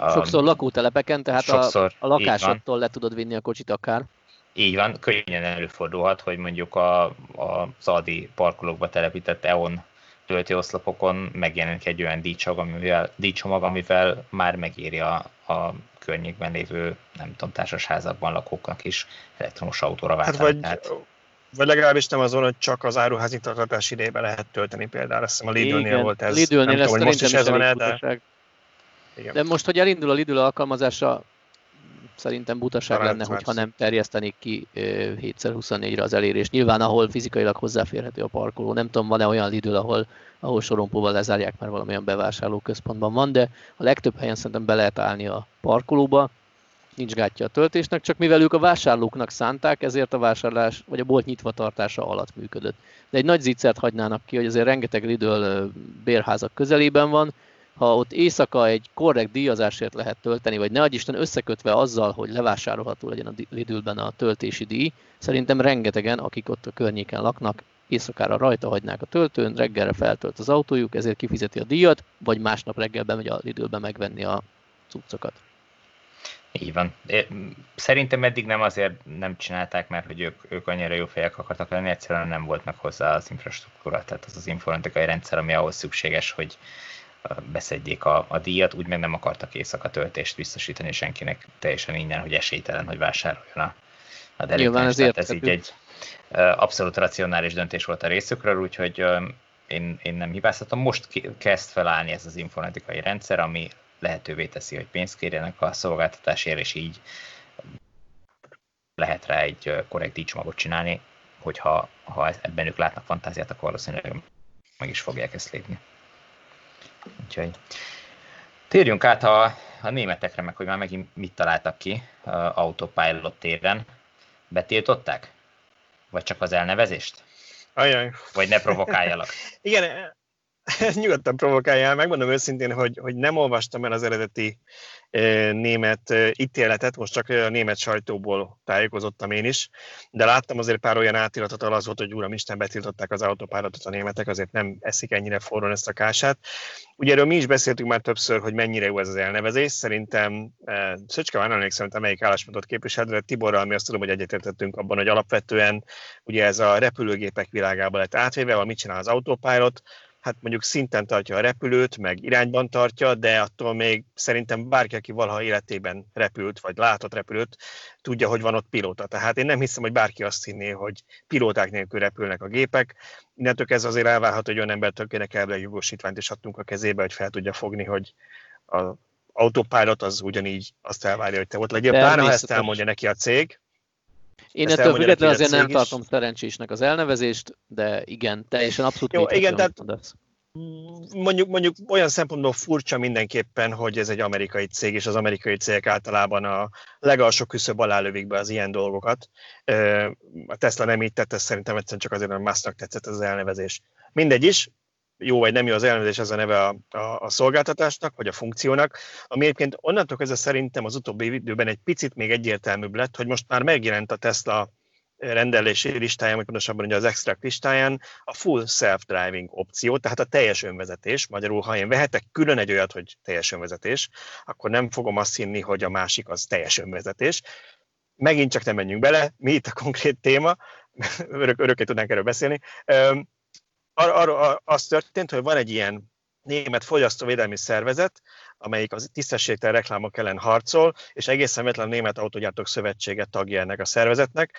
Sokszor lakótelepeken, tehát Sokszor, a, a lakásodtól le tudod vinni a kocsit akár. Így van, könnyen előfordulhat, hogy mondjuk a, a Zaldi parkolókba telepített EON töltőoszlopokon megjelenik egy olyan díjcsomag, amivel, díjcsomag, amivel már megéri a, a környékben lévő, nem tudom, társasházakban lakóknak is elektromos autóra váltani. Hát vagy, Tehát... vagy legalábbis nem azon, hogy csak az áruházi tartatás idejében lehet tölteni például. Azt hiszem a Lidl-nél volt ez. Lidl-nél nem tudom, most is ez van de... Igen. De most, hogy elindul a Lidl alkalmazása, szerintem butaság Talán lenne, hogyha nem terjesztenék ki 7x24-re az elérés. Nyilván, ahol fizikailag hozzáférhető a parkoló. Nem tudom, van-e olyan Lidl, ahol, ahol sorompóval lezárják, mert valamilyen bevásárlóközpontban van, de a legtöbb helyen szerintem be lehet állni a parkolóba, nincs gátja a töltésnek, csak mivel ők a vásárlóknak szánták, ezért a vásárlás vagy a bolt nyitva tartása alatt működött. De egy nagy zicsert hagynának ki, hogy azért rengeteg Lidl bérházak közelében van, ha ott éjszaka egy korrekt díjazásért lehet tölteni, vagy ne Isten összekötve azzal, hogy levásárolható legyen a Lidlben a töltési díj, szerintem rengetegen, akik ott a környéken laknak, éjszakára rajta hagynák a töltőn, reggelre feltölt az autójuk, ezért kifizeti a díjat, vagy másnap reggel bemegy a Lidlbe megvenni a cuccokat. Így van. Szerintem eddig nem azért nem csinálták, mert hogy ők, ők annyira jó fejek akartak lenni, egyszerűen nem volt meg hozzá az infrastruktúra, tehát az az informatikai rendszer, ami ahhoz szükséges, hogy, beszedjék a, a díjat, úgy meg nem akartak éjszaka töltést biztosítani senkinek teljesen ingyen, hogy esélytelen, hogy vásároljon a, a Nyilván ez, ez így egy abszolút racionális döntés volt a részükről, úgyhogy én, én nem hibáztatom. Most kezd felállni ez az informatikai rendszer, ami lehetővé teszi, hogy pénzt kérjenek a szolgáltatásért, és így lehet rá egy korrekt díjcsomagot csinálni, hogyha ha ebben ők látnak fantáziát, akkor valószínűleg meg is fogják ezt lépni. Úgyhogy térjünk át a, a németekre, meg hogy már megint mit találtak ki a Autopilot téren. Betiltották? Vagy csak az elnevezést? Ajaj. Vagy ne provokáljalak? Igen, nyugodtan provokáljál, megmondom őszintén, hogy, hogy nem olvastam el az eredeti német ítéletet, most csak a német sajtóból tájékozottam én is, de láttam azért pár olyan átiratot, ahol az volt, hogy uram Isten betiltották az autópályázatot a németek, azért nem eszik ennyire forrón ezt a kását. Ugye erről mi is beszéltünk már többször, hogy mennyire jó ez az elnevezés. Szerintem Szöcske már emlékszem, hogy melyik álláspontot képviselt, de Tiborral mi azt tudom, hogy egyetértettünk abban, hogy alapvetően ugye ez a repülőgépek világába lett átvéve, mit csinál az autopilot, hát mondjuk szinten tartja a repülőt, meg irányban tartja, de attól még szerintem bárki, aki valaha életében repült, vagy látott repülőt, tudja, hogy van ott pilóta. Tehát én nem hiszem, hogy bárki azt hinné, hogy pilóták nélkül repülnek a gépek. Innentől ez azért elvárható, hogy olyan embertől kéne elvileg jogosítványt is adtunk a kezébe, hogy fel tudja fogni, hogy az autopilot az ugyanígy azt elvárja, hogy te ott legyél. Pláne, ha ezt elmondja neki a cég, én ezt ettől függetlenül azért nem is. tartom szerencsésnek az elnevezést, de igen, teljesen abszolút Jó, igen, tehát mondjuk, mondjuk olyan szempontból furcsa mindenképpen, hogy ez egy amerikai cég, és az amerikai cégek általában a legalsó küszöb alá lövik be az ilyen dolgokat. A Tesla nem így tette, szerintem egyszerűen csak azért, mert Musknak tetszett az elnevezés. Mindegy is, jó vagy nem jó az elnevezés, ez a neve a, a, a szolgáltatásnak, vagy a funkciónak, ami egyébként onnantól kezdve szerintem az utóbbi időben egy picit még egyértelműbb lett, hogy most már megjelent a Tesla rendelési listáján, vagy pontosabban ugye az extra listáján a full self-driving opció, tehát a teljes önvezetés. Magyarul, ha én vehetek külön egy olyat, hogy teljes önvezetés, akkor nem fogom azt hinni, hogy a másik az teljes önvezetés. Megint csak nem menjünk bele, mi itt a konkrét téma, örök, örökké tudnánk erről beszélni ar, ar, az történt, hogy van egy ilyen német fogyasztóvédelmi szervezet, amelyik az tisztességtelen reklámok ellen harcol, és egészen a Német Autogyártók Szövetsége tagja ennek a szervezetnek,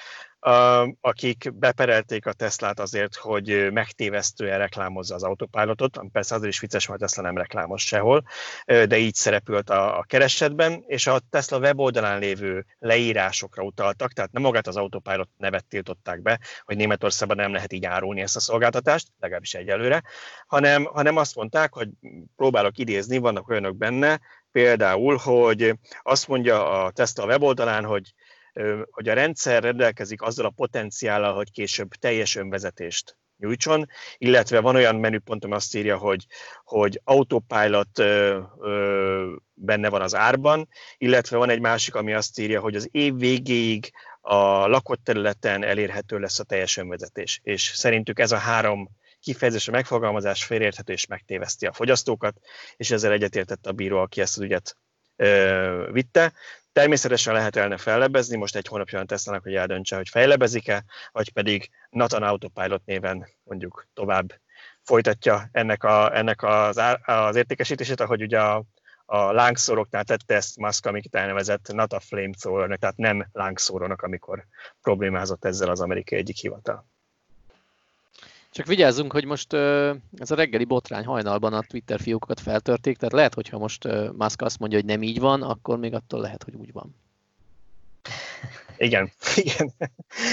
akik beperelték a Teslát azért, hogy megtévesztően reklámozza az autopilotot, ami persze azért is vicces, mert Tesla nem reklámos sehol, de így szerepült a, a keresetben, és a Tesla weboldalán lévő leírásokra utaltak, tehát nem magát az autopilot nevet tiltották be, hogy Németországban nem lehet így árulni ezt a szolgáltatást, legalábbis egyelőre, hanem, hanem azt mondták, hogy próbálok idézni, vannak olyanok benne, például, hogy azt mondja a Tesla weboldalán, hogy hogy a rendszer rendelkezik azzal a potenciállal, hogy később teljes önvezetést nyújtson, illetve van olyan menüpont, ami azt írja, hogy, hogy autopilot ö, ö, benne van az árban, illetve van egy másik, ami azt írja, hogy az év végéig a lakott területen elérhető lesz a teljes önvezetés. És szerintük ez a három kifejezés, a megfogalmazás félreérthető és megtéveszti a fogyasztókat, és ezzel egyetértett a bíró, aki ezt az ügyet vitte. Természetesen lehet elne fellebezni, most egy hónapja tesztelnek, hogy eldöntse, hogy fejlebezik-e, vagy pedig Nathan Autopilot néven mondjuk tovább folytatja ennek, a, ennek az, az értékesítését, ahogy ugye a, a lángszóroknál tette ezt Musk, amit elnevezett not a flamethrower tehát nem lángszórónak, amikor problémázott ezzel az amerikai egyik hivatal. Csak vigyázzunk, hogy most ez a reggeli botrány hajnalban a Twitter fiókokat feltörték, tehát lehet, hogyha most Musk azt mondja, hogy nem így van, akkor még attól lehet, hogy úgy van. Igen, igen.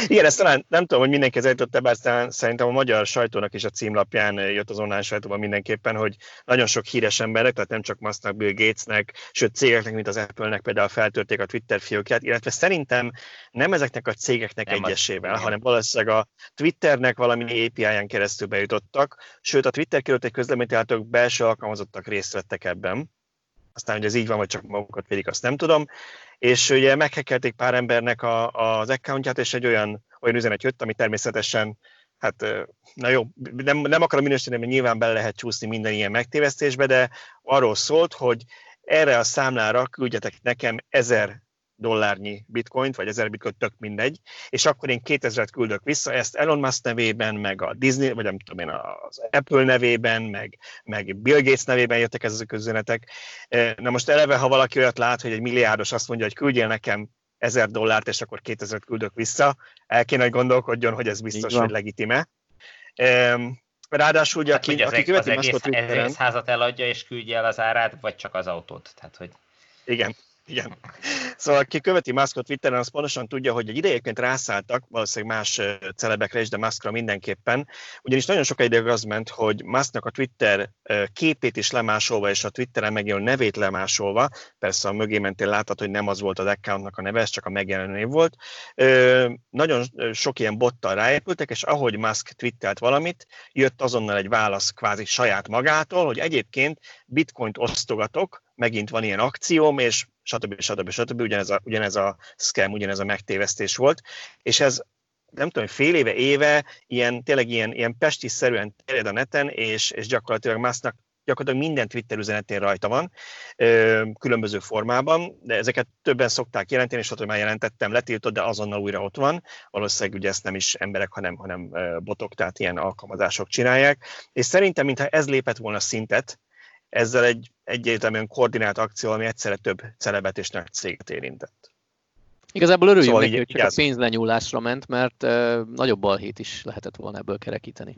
Igen, ezt talán nem tudom, hogy mindenki eljutott bár szerintem a magyar sajtónak is a címlapján jött az online sajtóban mindenképpen, hogy nagyon sok híres emberek, tehát nem csak Musknak, Bill Gatesnek, sőt cégeknek, mint az Apple-nek például feltörték a Twitter fiókját, illetve szerintem nem ezeknek a cégeknek nem egyesével, az, hanem valószínűleg a Twitternek valami API-ján keresztül bejutottak, sőt a Twitter került egy közleményt, tehát belső alkalmazottak részt vettek ebben. Aztán, hogy ez így van, vagy csak magukat védik, azt nem tudom és ugye meghekelték pár embernek a, az accountját, és egy olyan, olyan üzenet jött, ami természetesen hát na jó, nem, nem akarom minősíteni, mert nyilván bele lehet csúszni minden ilyen megtévesztésbe, de arról szólt, hogy erre a számlára küldjetek nekem ezer dollárnyi bitcoint, vagy 1000 bitcoin, tök mindegy, és akkor én 2000-et küldök vissza, ezt Elon Musk nevében, meg a Disney, vagy nem tudom én, az Apple nevében, meg, meg Bill Gates nevében jöttek ezek az üzenetek. Na most eleve, ha valaki olyat lát, hogy egy milliárdos azt mondja, hogy küldjél nekem 1000 dollárt, és akkor 2000-et küldök vissza, el kéne, hogy gondolkodjon, hogy ez biztos, hogy legitime. Ráadásul ugye, hát, aki, aki követi az egész, egész házat eladja, és küldje el az árát, vagy csak az autót. Tehát, hogy... Igen, igen. Szóval aki követi Muskot Twitteren, az pontosan tudja, hogy egy idejéként rászálltak, valószínűleg más celebekre is, de Muskra mindenképpen, ugyanis nagyon sok ideig az ment, hogy Musknak a Twitter képét is lemásolva, és a Twitteren megjelenő nevét lemásolva, persze a mögé mentén látható, hogy nem az volt az accountnak a neve, ez csak a megjelenő név volt. Nagyon sok ilyen bottal ráépültek, és ahogy Musk twittelt valamit, jött azonnal egy válasz kvázi saját magától, hogy egyébként bitcoint osztogatok, megint van ilyen akcióm, és stb. stb. stb. Ugyanez a, ugyanez a scam, ugyanez a megtévesztés volt, és ez nem tudom, fél éve, éve ilyen, tényleg ilyen, ilyen pestis-szerűen terjed a neten, és, és gyakorlatilag másnak gyakorlatilag minden Twitter üzenetén rajta van, különböző formában, de ezeket többen szokták jelenteni, és ott, már jelentettem, letiltott, de azonnal újra ott van. Valószínűleg ugye ezt nem is emberek, hanem, hanem botok, tehát ilyen alkalmazások csinálják. És szerintem, mintha ez lépett volna szintet, ezzel egy egyértelműen koordinált akció, ami egyszerre több celebet és nagy céget érintett. Igazából örüljünk szóval neki, hogy csak a pénzlenyúlásra ment, mert uh, nagyobb balhét is lehetett volna ebből kerekíteni.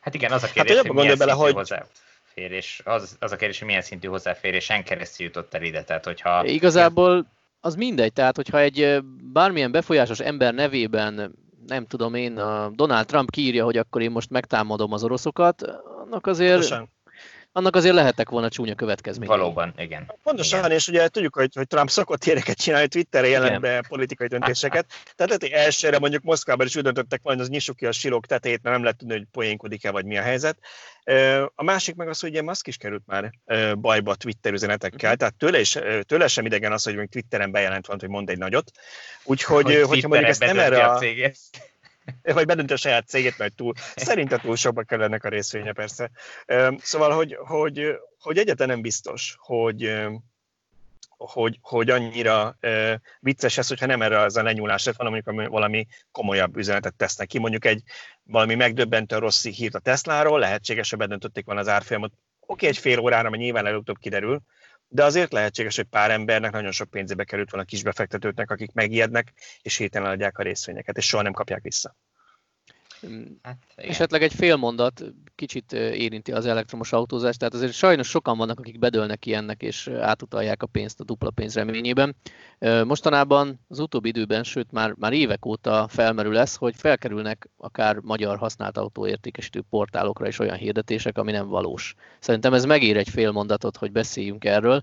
Hát igen, az a kérdés, hát, hogy milyen bele, hogy... hozzáférés, az, az a kérdés, hogy milyen szintű hozzáférésen keresztül jutott el ide, tehát hogyha... Igazából az mindegy, tehát hogyha egy bármilyen befolyásos ember nevében nem tudom én, a Donald Trump kiírja, hogy akkor én most megtámadom az oroszokat, annak azért... Pontosan annak azért lehettek volna csúnya következményei. Valóban, igen. Pontosan, igen. és ugye tudjuk, hogy, hogy Trump szokott ilyeneket csinálni, Twitterre jelent be politikai döntéseket. Tehát lehet, hogy elsőre mondjuk Moszkvában is úgy döntöttek majd, az nyissuk ki a silók tetejét, mert nem lehet tudni, hogy poénkodik-e, vagy mi a helyzet. A másik meg az, hogy ugye Musk is került már bajba Twitter üzenetekkel, tehát tőle, is, tőle sem idegen az, hogy még Twitteren bejelent van, hogy mond egy nagyot. Úgyhogy, hogy hogyha mondjuk ezt nem erre a... a vagy bedönti a saját cégét, mert túl, szerintem túl sokba kell ennek a részvénye persze. Szóval, hogy, hogy, hogy egyetlen nem biztos, hogy, hogy, hogy annyira uh, vicces ez, hogyha nem erre az a lenyúlás lett, hanem mondjuk valami komolyabb üzenetet tesznek ki. Mondjuk egy valami megdöbbentő rossz hírt a Tesláról, lehetséges, hogy bedöntötték volna az árfolyamot. Oké, egy fél órára, mert nyilván előbb kiderül, de azért lehetséges, hogy pár embernek nagyon sok pénzébe került volna kisbefektetőknek, akik megijednek, és héten adják a részvényeket, és soha nem kapják vissza. Hát, Esetleg egy fél mondat kicsit érinti az elektromos autózást, tehát azért sajnos sokan vannak, akik bedőlnek ilyennek, és átutalják a pénzt a dupla pénz reményében. Mostanában az utóbbi időben, sőt már, már évek óta felmerül ez, hogy felkerülnek akár magyar használt autóértékesítő portálokra is olyan hirdetések, ami nem valós. Szerintem ez megér egy fél mondatot, hogy beszéljünk erről.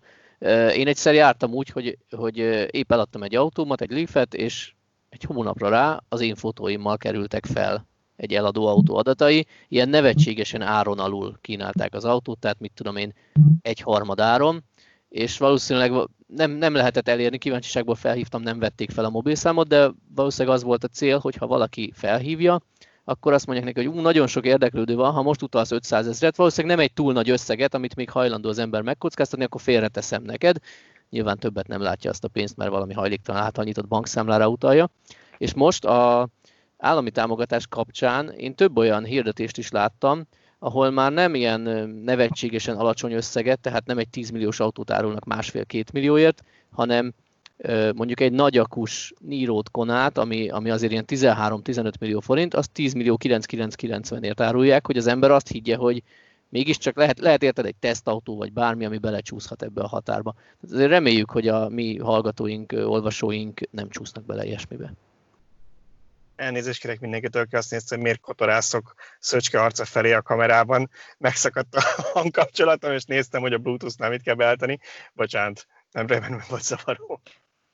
Én egyszer jártam úgy, hogy, hogy épp eladtam egy autómat, egy Leafet, és egy hónapra rá az én fotóimmal kerültek fel egy eladó autó adatai, ilyen nevetségesen áron alul kínálták az autót, tehát mit tudom én, egy harmad áron, és valószínűleg nem, nem lehetett elérni, kíváncsiságból felhívtam, nem vették fel a mobilszámot, de valószínűleg az volt a cél, hogy ha valaki felhívja, akkor azt mondják neki, hogy ú, nagyon sok érdeklődő van, ha most utalsz 500 ezeret, valószínűleg nem egy túl nagy összeget, amit még hajlandó az ember megkockáztatni, akkor félreteszem neked. nyilván többet nem látja azt a pénzt, mert valami hajléktalan által nyitott bankszámlára utalja. És most a állami támogatás kapcsán én több olyan hirdetést is láttam, ahol már nem ilyen nevetségesen alacsony összeget, tehát nem egy 10 milliós autót árulnak másfél-két millióért, hanem mondjuk egy nagyakus Nírót Konát, ami, ami azért ilyen 13-15 millió forint, azt 10 millió 9990-ért árulják, hogy az ember azt higgye, hogy mégiscsak lehet, lehet érted egy tesztautó, vagy bármi, ami belecsúszhat ebbe a határba. Azért reméljük, hogy a mi hallgatóink, olvasóink nem csúsznak bele ilyesmibe. Elnézést kérek mindenkitől, aki azt nézte, hogy miért kotorászok Szöcske arca felé a kamerában. Megszakadt a hangkapcsolatom, és néztem, hogy a Bluetooth-nál mit kell beállítani. Bocsánat, nem remélem, volt zavaró.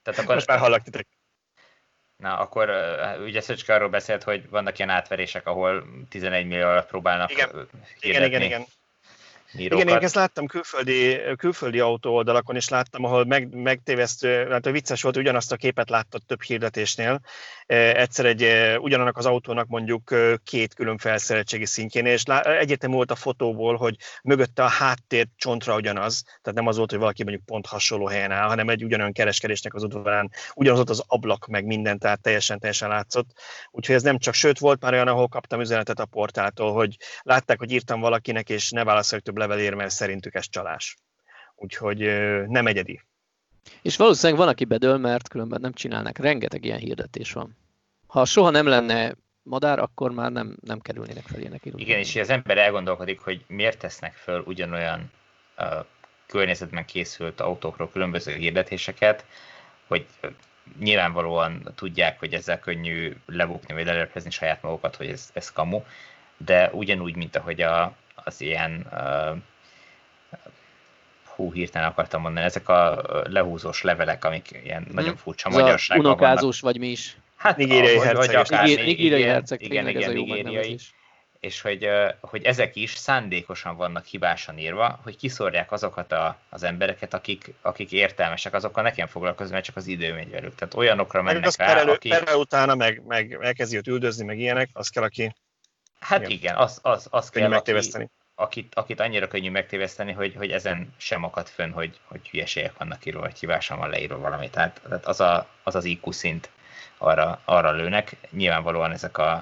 Tehát akkor... Most már hallak titek. Na, akkor ugye Szöcske arról beszélt, hogy vannak ilyen átverések, ahol 11 millió alatt próbálnak igen. igen, igen, igen írókat. Igen, én ezt láttam külföldi, külföldi autó oldalakon is láttam, ahol meg, megtévesztő, hát vicces volt, ugyanazt a képet látott több hirdetésnél. Egyszer egy ugyanannak az autónak mondjuk két külön felszereltségi szintjén, és egyértelmű volt a fotóból, hogy mögötte a háttér csontra ugyanaz, tehát nem az volt, hogy valaki mondjuk pont hasonló helyen áll, hanem egy ugyanolyan kereskedésnek az udvarán, ugyanaz ott az ablak, meg minden, tehát teljesen, teljesen látszott. Úgyhogy ez nem csak, sőt, volt már olyan, ahol kaptam üzenetet a portáltól, hogy látták, hogy írtam valakinek, és ne válaszolj több levelér, mert szerintük ez csalás. Úgyhogy nem egyedi. És valószínűleg van, aki bedől, mert különben nem csinálnak. Rengeteg ilyen hirdetés van. Ha soha nem lenne madár, akkor már nem, nem kerülnének fel ilyenek írni. Igen, és az ember elgondolkodik, hogy miért tesznek föl ugyanolyan uh, környezetben készült autókról különböző hirdetéseket, hogy nyilvánvalóan tudják, hogy ezzel könnyű lebukni, vagy lelepezni saját magukat, hogy ez, ez kamu, de ugyanúgy, mint ahogy a, az ilyen uh, hú, hirtelen akartam mondani, ezek a lehúzós levelek, amik ilyen hmm. nagyon furcsa magyarságban unokázós vannak. vagy mi is. Hát nigériai herceg. Vagy akár nigériai herceg, igen, igen, nigériai. És hogy, hogy ezek is szándékosan vannak hibásan írva, hogy kiszorják azokat a, az embereket, akik, akik értelmesek, azokkal nekem foglalkozni, mert csak az idő megy velük. Tehát olyanokra mennek meg rá, perelő, akik... Perel utána meg, meg elkezdi őt üldözni, meg ilyenek, az kell, aki... Hát igen, igen az, az, az kell, megtéveszteni akit, akit annyira könnyű megtéveszteni, hogy, hogy ezen sem akad fönn, hogy, hogy hülyeségek vannak írva, vagy hibásan van leírva valami. Tehát, tehát az, a, az az IQ szint arra, arra lőnek. Nyilvánvalóan ezek az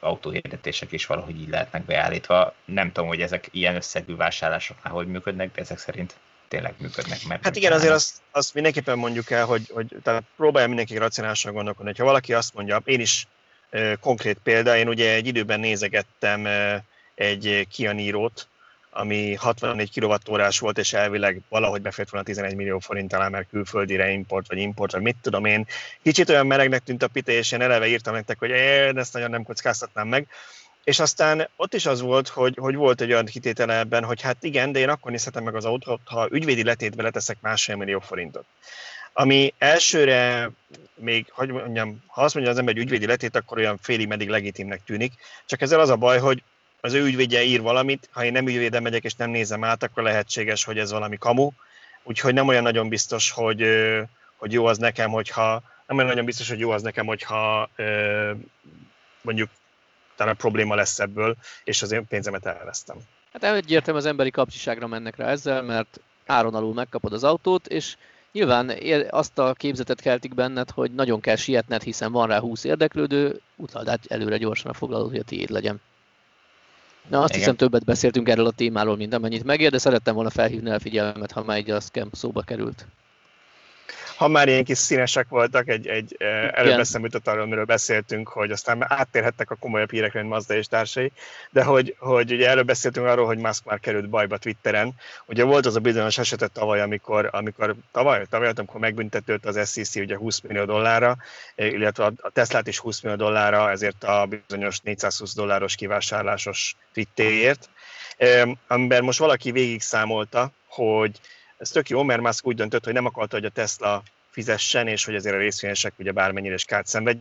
autóhirdetések is valahogy így lehetnek beállítva. Nem tudom, hogy ezek ilyen összegű vásárlásoknál hogy működnek, de ezek szerint tényleg működnek. Mert hát igen, azért azt, azt mindenképpen mondjuk el, hogy, hogy tehát próbálja mindenki racionálisan gondolkodni. Ha valaki azt mondja, én is konkrét példa, én ugye egy időben nézegettem egy Kia Niro-t, ami 64 kWh volt, és elvileg valahogy befért volna 11 millió forint talán, mert külföldire import, vagy import, vagy mit tudom én. Kicsit olyan melegnek tűnt a pite, és én eleve írtam nektek, hogy én ezt nagyon nem kockáztatnám meg. És aztán ott is az volt, hogy, hogy volt egy olyan hitétele ebben, hogy hát igen, de én akkor nézhetem meg az autót, ha ügyvédi letétbe leteszek másfél millió forintot. Ami elsőre még, hogy mondjam, ha azt mondja az ember, hogy ügyvédi letét, akkor olyan félig meddig legitimnek tűnik. Csak ezzel az a baj, hogy az ő ügyvédje ír valamit, ha én nem ügyvédem megyek és nem nézem át, akkor lehetséges, hogy ez valami kamu. Úgyhogy nem olyan nagyon biztos, hogy, hogy jó az nekem, hogyha nem olyan nagyon biztos, hogy jó az nekem, hogyha mondjuk talán probléma lesz ebből, és az én pénzemet elvesztem. Hát egyértelműen az emberi kapcsiságra mennek rá ezzel, mert áron alul megkapod az autót, és nyilván azt a képzetet keltik benned, hogy nagyon kell sietned, hiszen van rá 20 érdeklődő, utald át előre gyorsan a foglalót, hogy a tiéd legyen. Na, azt Igen. hiszem többet beszéltünk erről a témáról, mint amennyit megér, de szerettem volna felhívni a figyelmet, ha már egy a scam szóba került ha már ilyen kis színesek voltak, egy, egy előbb eszembe jutott arról, amiről beszéltünk, hogy aztán áttérhettek a komolyabb hírekre, mint Mazda és társai, de hogy, hogy ugye előbb beszéltünk arról, hogy Musk már került bajba Twitteren. Ugye volt az a bizonyos esetet tavaly, amikor, amikor tavaly, tavaly amikor megbüntetőt az SEC ugye 20 millió dollárra, illetve a Teslát is 20 millió dollárra, ezért a bizonyos 420 dolláros kivásárlásos twittéért, amiben most valaki végig számolta, hogy ez tök jó, mert Musk úgy döntött, hogy nem akarta, hogy a Tesla fizessen, és hogy ezért a részvényesek ugye bármennyire is kárt szenved.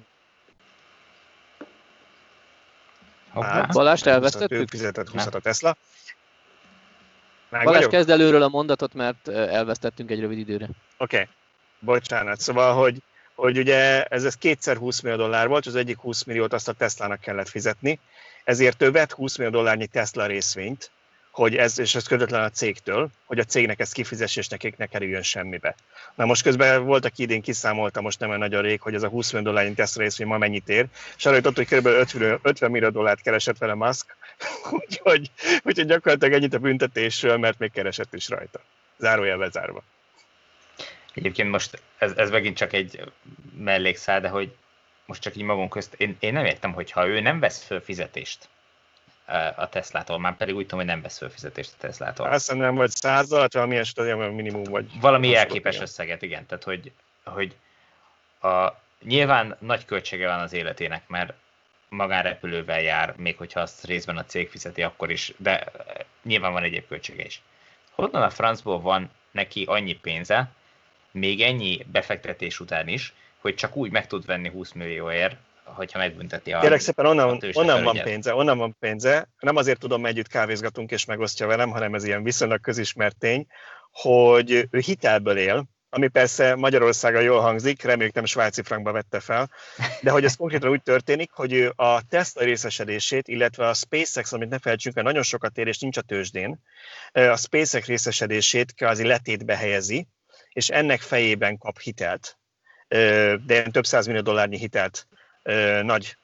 Hát, Balást elvesztettük? Ő fizetett 20 a Tesla. Meg Balázs kezd előről a mondatot, mert elvesztettünk egy rövid időre. Oké, okay. bocsánat. Szóval, hogy, hogy ugye ez, ez kétszer 20 millió dollár volt, az egyik 20 milliót azt a Teslának kellett fizetni, ezért ő vett 20 millió dollárnyi Tesla részvényt, hogy ez, és ez közvetlen a cégtől, hogy a cégnek ez kifizesse, és nekik ne kerüljön semmibe. Na most közben volt, aki idén kiszámolta, most nem olyan nagyon rég, hogy ez a 20 millió dollárnyi Tesla részvény ma mennyit ér, és arra jutott, hogy kb. 50, 50 millió dollárt keresett vele Musk, úgyhogy, úgyhogy gyakorlatilag ennyit a büntetésről, mert még keresett is rajta. Zárójel bezárva. Egyébként most ez, ez megint csak egy mellékszál, de hogy most csak így magunk közt, én, én nem értem, hogy ha ő nem vesz föl fizetést a Teslától, már pedig úgy tudom, hogy nem vesz föl fizetést a Teslától. Azt nem vagy száz alatt, valami eset az minimum vagy. Valami elképes összeget, igen. Tehát, hogy, hogy a, nyilván nagy költsége van az életének, mert magánrepülővel jár, még hogyha azt részben a cég fizeti akkor is, de nyilván van egyéb költsége is. Honnan a francból van neki annyi pénze, még ennyi befektetés után is, hogy csak úgy meg tud venni 20 millióért, hogyha megbünteti a Kérlek szépen, onnan, a onnan van pénze, onnan van pénze. Nem azért tudom, együtt kávézgatunk és megosztja velem, hanem ez ilyen viszonylag közismert tény, hogy ő hitelből él, ami persze Magyarországon jól hangzik, reméljük nem svájci frankba vette fel, de hogy ez konkrétan úgy történik, hogy a Tesla részesedését, illetve a SpaceX, amit ne felejtsünk, mert nagyon sokat ér és nincs a tőzsdén, a SpaceX részesedését kvázi letétbe helyezi, és ennek fejében kap hitelt, de több millió dollárnyi hitelt nagy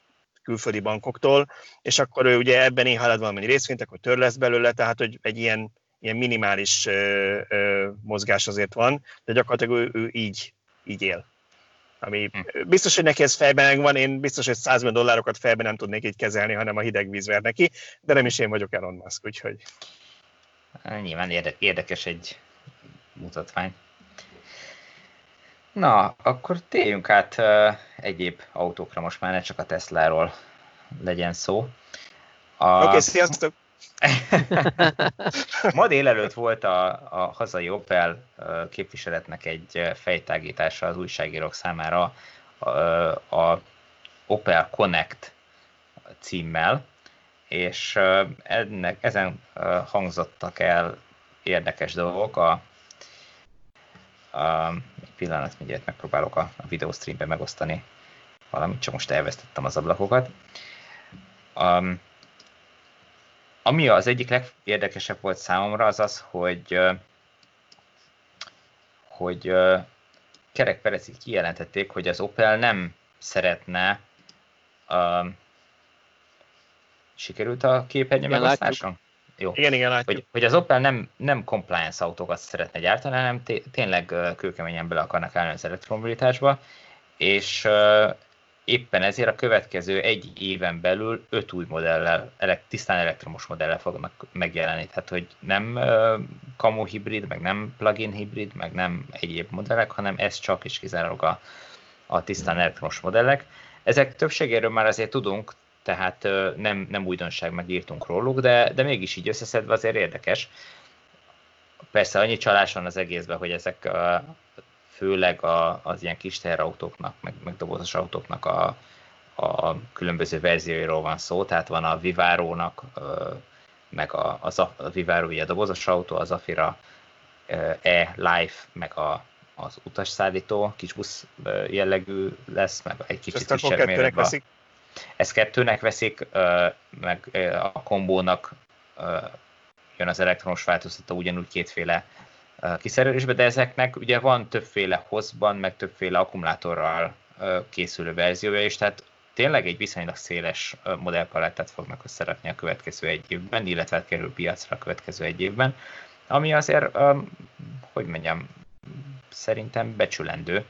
külföldi bankoktól, és akkor ő ugye ebben lehet valamennyi részvényt, akkor tör lesz belőle, tehát hogy egy ilyen, ilyen minimális ö, ö, mozgás azért van, de gyakorlatilag ő, ő így, így él. Ami hm. biztos, hogy neki ez fejben van, én biztos, hogy 100 millió dollárokat fejben nem tudnék így kezelni, hanem a hideg víz ver neki, de nem is én vagyok Elon Musk, úgyhogy... Nyilván érdekes egy mutatvány. Na, akkor térjünk át uh, egyéb autókra most már, ne csak a Tesláról legyen szó. A... Oké, okay, sziasztok! Ma délelőtt volt a, a hazai Opel képviseletnek egy fejtágítása az újságírók számára a, a Opel Connect címmel, és ennek, ezen hangzottak el érdekes dolgok. A, egy pillanat, mindjárt megpróbálok a, a videostreambe megosztani valamit, csak most elvesztettem az ablakokat. Um, ami az egyik legérdekesebb volt számomra, az az, hogy hogy Kerek Perecik kijelentették, hogy az Opel nem szeretne uh, sikerült a képernyő megosztása? Jó. Igen, igen, látjuk. Hogy, hogy az Opel nem, nem compliance autókat szeretne gyártani, hanem tényleg kőkeményen bele akarnak állni az elektromobilitásba, és uh, éppen ezért a következő egy éven belül öt új modellel, tisztán elektromos modellel fognak megjelenni. Tehát, hogy nem uh, kamu hibrid, meg nem plug-in hibrid, meg nem egyéb modellek, hanem ez csak is kizárólag a, a tisztán elektromos modellek. Ezek többségéről már azért tudunk, tehát nem, nem újdonság, megírtunk róluk, de, de mégis így összeszedve azért érdekes. Persze annyi csalás van az egészben, hogy ezek uh, főleg a, az ilyen kis teherautóknak, meg, meg dobozos autóknak a, a különböző verzióiról van szó, tehát van a Vivaro-nak, meg a, a, a Vivaro ugye a dobozos autó, az Afira E-Life, meg a, az utasszállító, kis busz jellegű lesz, meg egy kicsit kisebb méretben. Veszik. Ezt kettőnek veszik, meg a kombónak jön az elektromos változtató ugyanúgy kétféle kiszerelésbe, de ezeknek ugye van többféle hozban, meg többféle akkumulátorral készülő verziója, és tehát tényleg egy viszonylag széles modellpalettát fognak összerakni a következő egy évben, illetve hát kerül piacra a következő egy évben, ami azért, hogy mondjam, szerintem becsülendő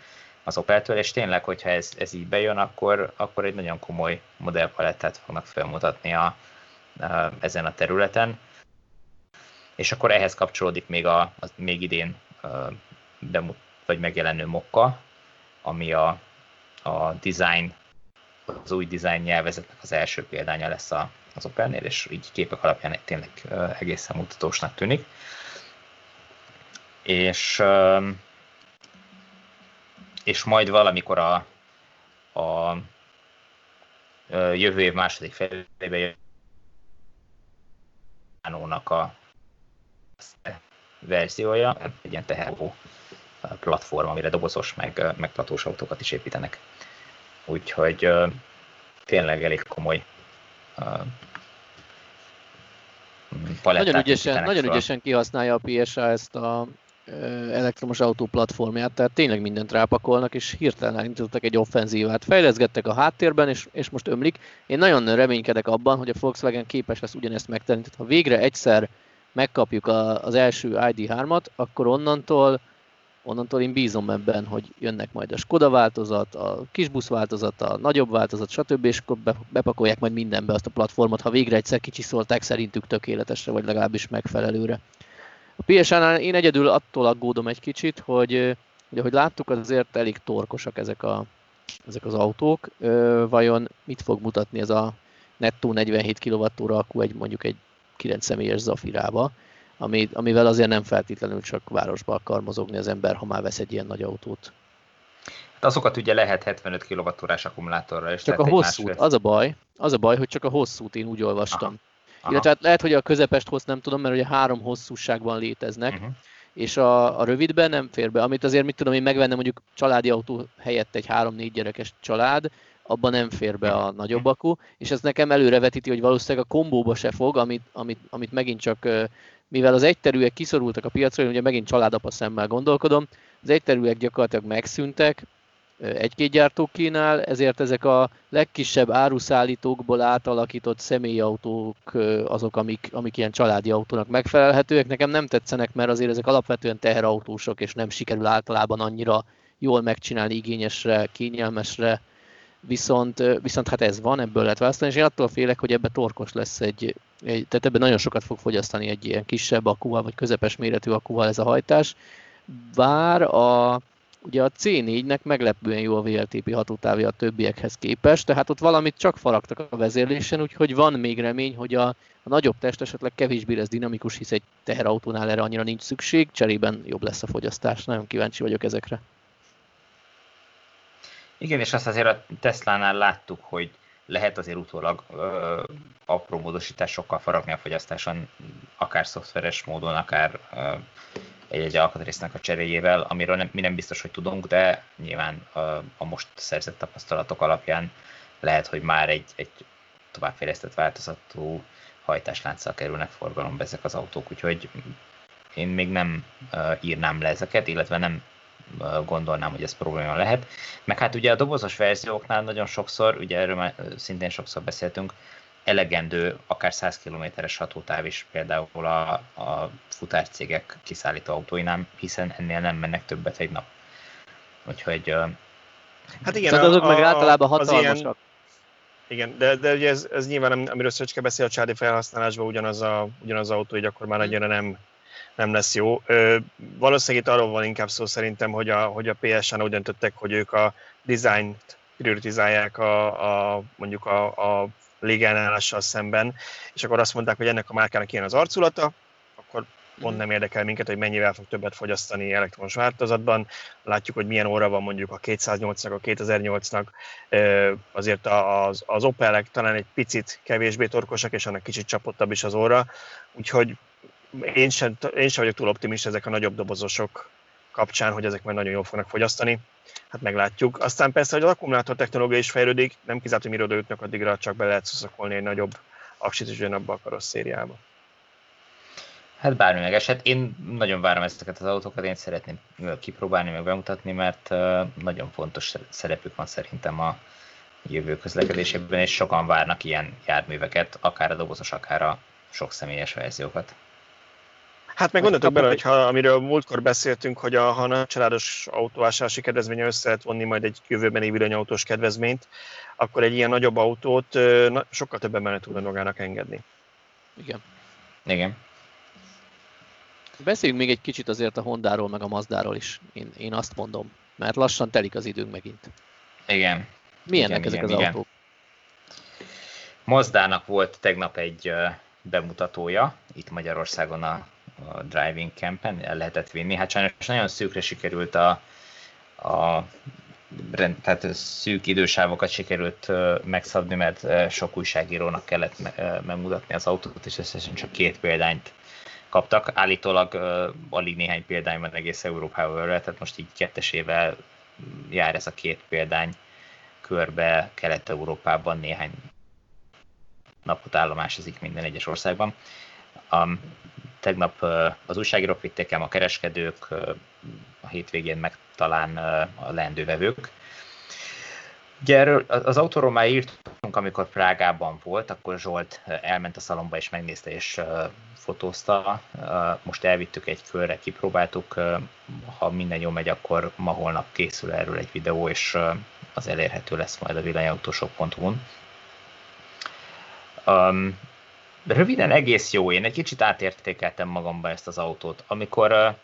az Opel-től, és tényleg, hogyha ez, ez így bejön, akkor, akkor egy nagyon komoly modellpalettát fognak felmutatni a, a, ezen a területen és akkor ehhez kapcsolódik még, a, a még idén uh, bemut, vagy megjelenő mokka, ami a, a design, az új design nyelvezetnek az első példánya lesz a, az Opelnél, és így képek alapján tényleg egészen mutatósnak tűnik. És, uh, és majd valamikor a, a jövő év második felében a, verziója, egy ilyen tehervó platform, amire dobozos, meg, meg platós autókat is építenek. Úgyhogy tényleg elég komoly nagyon ügyesen, nagyon ügyesen kihasználja a PSA ezt a elektromos autó platformját, tehát tényleg mindent rápakolnak, és hirtelen elindítottak egy offenzívát. Fejleszgettek a háttérben, és, és most ömlik. Én nagyon reménykedek abban, hogy a Volkswagen képes lesz ugyanezt megtenni. Tehát ha végre egyszer megkapjuk a, az első ID3-at, akkor onnantól, onnantól én bízom ebben, hogy jönnek majd a Skoda változat, a kisbusz változat, a nagyobb változat, stb. és akkor bepakolják majd mindenbe azt a platformot, ha végre egyszer kicsiszolták szerintük tökéletesre, vagy legalábbis megfelelőre. A PSA-nál én egyedül attól aggódom egy kicsit, hogy ugye, hogy láttuk, azért elég torkosak ezek, a, ezek az autók. Vajon mit fog mutatni ez a nettó 47 kWh akku egy mondjuk egy 9 személyes Zafirába, ami, amivel azért nem feltétlenül csak városba akar mozogni az ember, ha már vesz egy ilyen nagy autót. Hát azokat ugye lehet 75 kWh akkumulátorral is. Csak a hosszút, az a baj, az a baj, hogy csak a hosszút én úgy olvastam. Aha. Aha. Illetve hát lehet, hogy a közepest hossz nem tudom, mert ugye három hosszúságban léteznek, uh-huh. és a, a rövidben nem fér be. Amit azért mit tudom én megvennem mondjuk családi autó helyett egy három-négy gyerekes család, abban nem fér be a nagyobb mhm. akku, és ez nekem előrevetíti, hogy valószínűleg a kombóba se fog, amit, amit, amit megint csak, mivel az egyterűek kiszorultak a piacra, én ugye megint családapa szemmel gondolkodom, az egyterűek gyakorlatilag megszűntek, egy-két gyártó kínál, ezért ezek a legkisebb áruszállítókból átalakított személyautók azok, amik, amik ilyen családi autónak megfelelhetőek. Nekem nem tetszenek, mert azért ezek alapvetően teherautósok, és nem sikerül általában annyira jól megcsinálni, igényesre, kényelmesre, viszont, viszont hát ez van, ebből lehet választani, és én attól félek, hogy ebbe torkos lesz egy, egy tehát ebben nagyon sokat fog fogyasztani egy ilyen kisebb akúval, vagy közepes méretű akúval ez a hajtás, bár a, ugye a C4-nek meglepően jó a VLTP hatótávja a többiekhez képest, tehát ott valamit csak faragtak a vezérlésen, úgyhogy van még remény, hogy a, a nagyobb test esetleg kevésbé lesz dinamikus, hisz egy teherautónál erre annyira nincs szükség, cserében jobb lesz a fogyasztás. Nagyon kíváncsi vagyok ezekre. Igen, és azt azért a Tesla-nál láttuk, hogy lehet azért utólag apró módosításokkal faragni a fogyasztáson, akár szoftveres módon, akár ö, egy-egy alkatrésznek a cseréjével, amiről nem, mi nem biztos, hogy tudunk, de nyilván a, a most szerzett tapasztalatok alapján lehet, hogy már egy, egy továbbfejlesztett változatú hajtáslánccal kerülnek forgalomba ezek az autók, úgyhogy én még nem uh, írnám le ezeket, illetve nem uh, gondolnám, hogy ez probléma lehet. Meg hát ugye a dobozos verzióknál nagyon sokszor, ugye erről már szintén sokszor beszéltünk, elegendő akár 100 kilométeres hatótáv is például a, a futárcégek kiszállító autóinál, hiszen ennél nem mennek többet egy nap. Úgyhogy... Hát igen, Tehát azok a, meg általában hatalmasak. Ilyen, igen, de, de ugye ez, ez nyilván, amiről Szöcske beszél a csádi felhasználásban, ugyanaz, a, ugyanaz az autó, így akkor már annyira nem, nem lesz jó. Ö, valószínűleg itt arról van inkább szó szerintem, hogy a, hogy a PSN úgy döntöttek, hogy ők a dizájnt prioritizálják a, a mondjuk a, a légállással szemben, és akkor azt mondták, hogy ennek a márkának ilyen az arculata, akkor pont nem érdekel minket, hogy mennyivel fog többet fogyasztani elektromos változatban. Látjuk, hogy milyen óra van mondjuk a 208-nak, a 2008-nak, azért az, az Opelek talán egy picit kevésbé torkosak, és annak kicsit csapottabb is az óra, úgyhogy én sem, én sem vagyok túl optimista ezek a nagyobb dobozosok kapcsán, hogy ezek majd nagyon jól fognak fogyasztani. Hát meglátjuk. Aztán persze, hogy az akkumulátor technológia is fejlődik, nem kizárt, hogy mire odaütnek, addigra csak be lehet szuszakolni egy nagyobb aksit is abba a karosszériába. Hát bármi megesett. Én nagyon várom ezeket az autókat, én szeretném kipróbálni, meg bemutatni, mert nagyon fontos szerepük van szerintem a jövő közlekedésében, és sokan várnak ilyen járműveket, akár a dobozos, akár a sok személyes verziókat. Hát meg gondoltok bele, hogy ha, amiről múltkor beszéltünk, hogy a, ha a családos autóvásárlási kedvezménye össze lehet vonni majd egy jövőbeni villanyautós kedvezményt, akkor egy ilyen nagyobb autót na, sokkal többen benne tudna magának engedni. Igen. Igen. Beszéljünk még egy kicsit azért a Hondáról, meg a Mazdáról is. Én, én azt mondom, mert lassan telik az időnk megint. Igen. Milyenek igen, ezek igen, az igen. autók? Mazdának volt tegnap egy bemutatója itt Magyarországon a driving campen, el lehetett vinni. Hát sajnos nagyon szűkre sikerült a, a tehát szűk idősávokat sikerült megszabni, mert sok újságírónak kellett megmutatni az autót, és összesen csak két példányt kaptak. Állítólag alig néhány példány van egész Európában, tehát most így kettesével jár ez a két példány körbe Kelet-Európában néhány napot állomásozik minden egyes országban Um, tegnap az újságírók vitték el, a kereskedők, a hétvégén meg talán a leendővevők. Ugye erről az autóról már írtunk, amikor Prágában volt, akkor Zsolt elment a szalomba és megnézte és fotózta. Most elvittük egy körre, kipróbáltuk. Ha minden jó megy, akkor ma holnap készül erről egy videó, és az elérhető lesz majd a villanyautósok.hu-n. röviden egész jó, én egy kicsit átértékeltem magamba ezt az autót. Amikor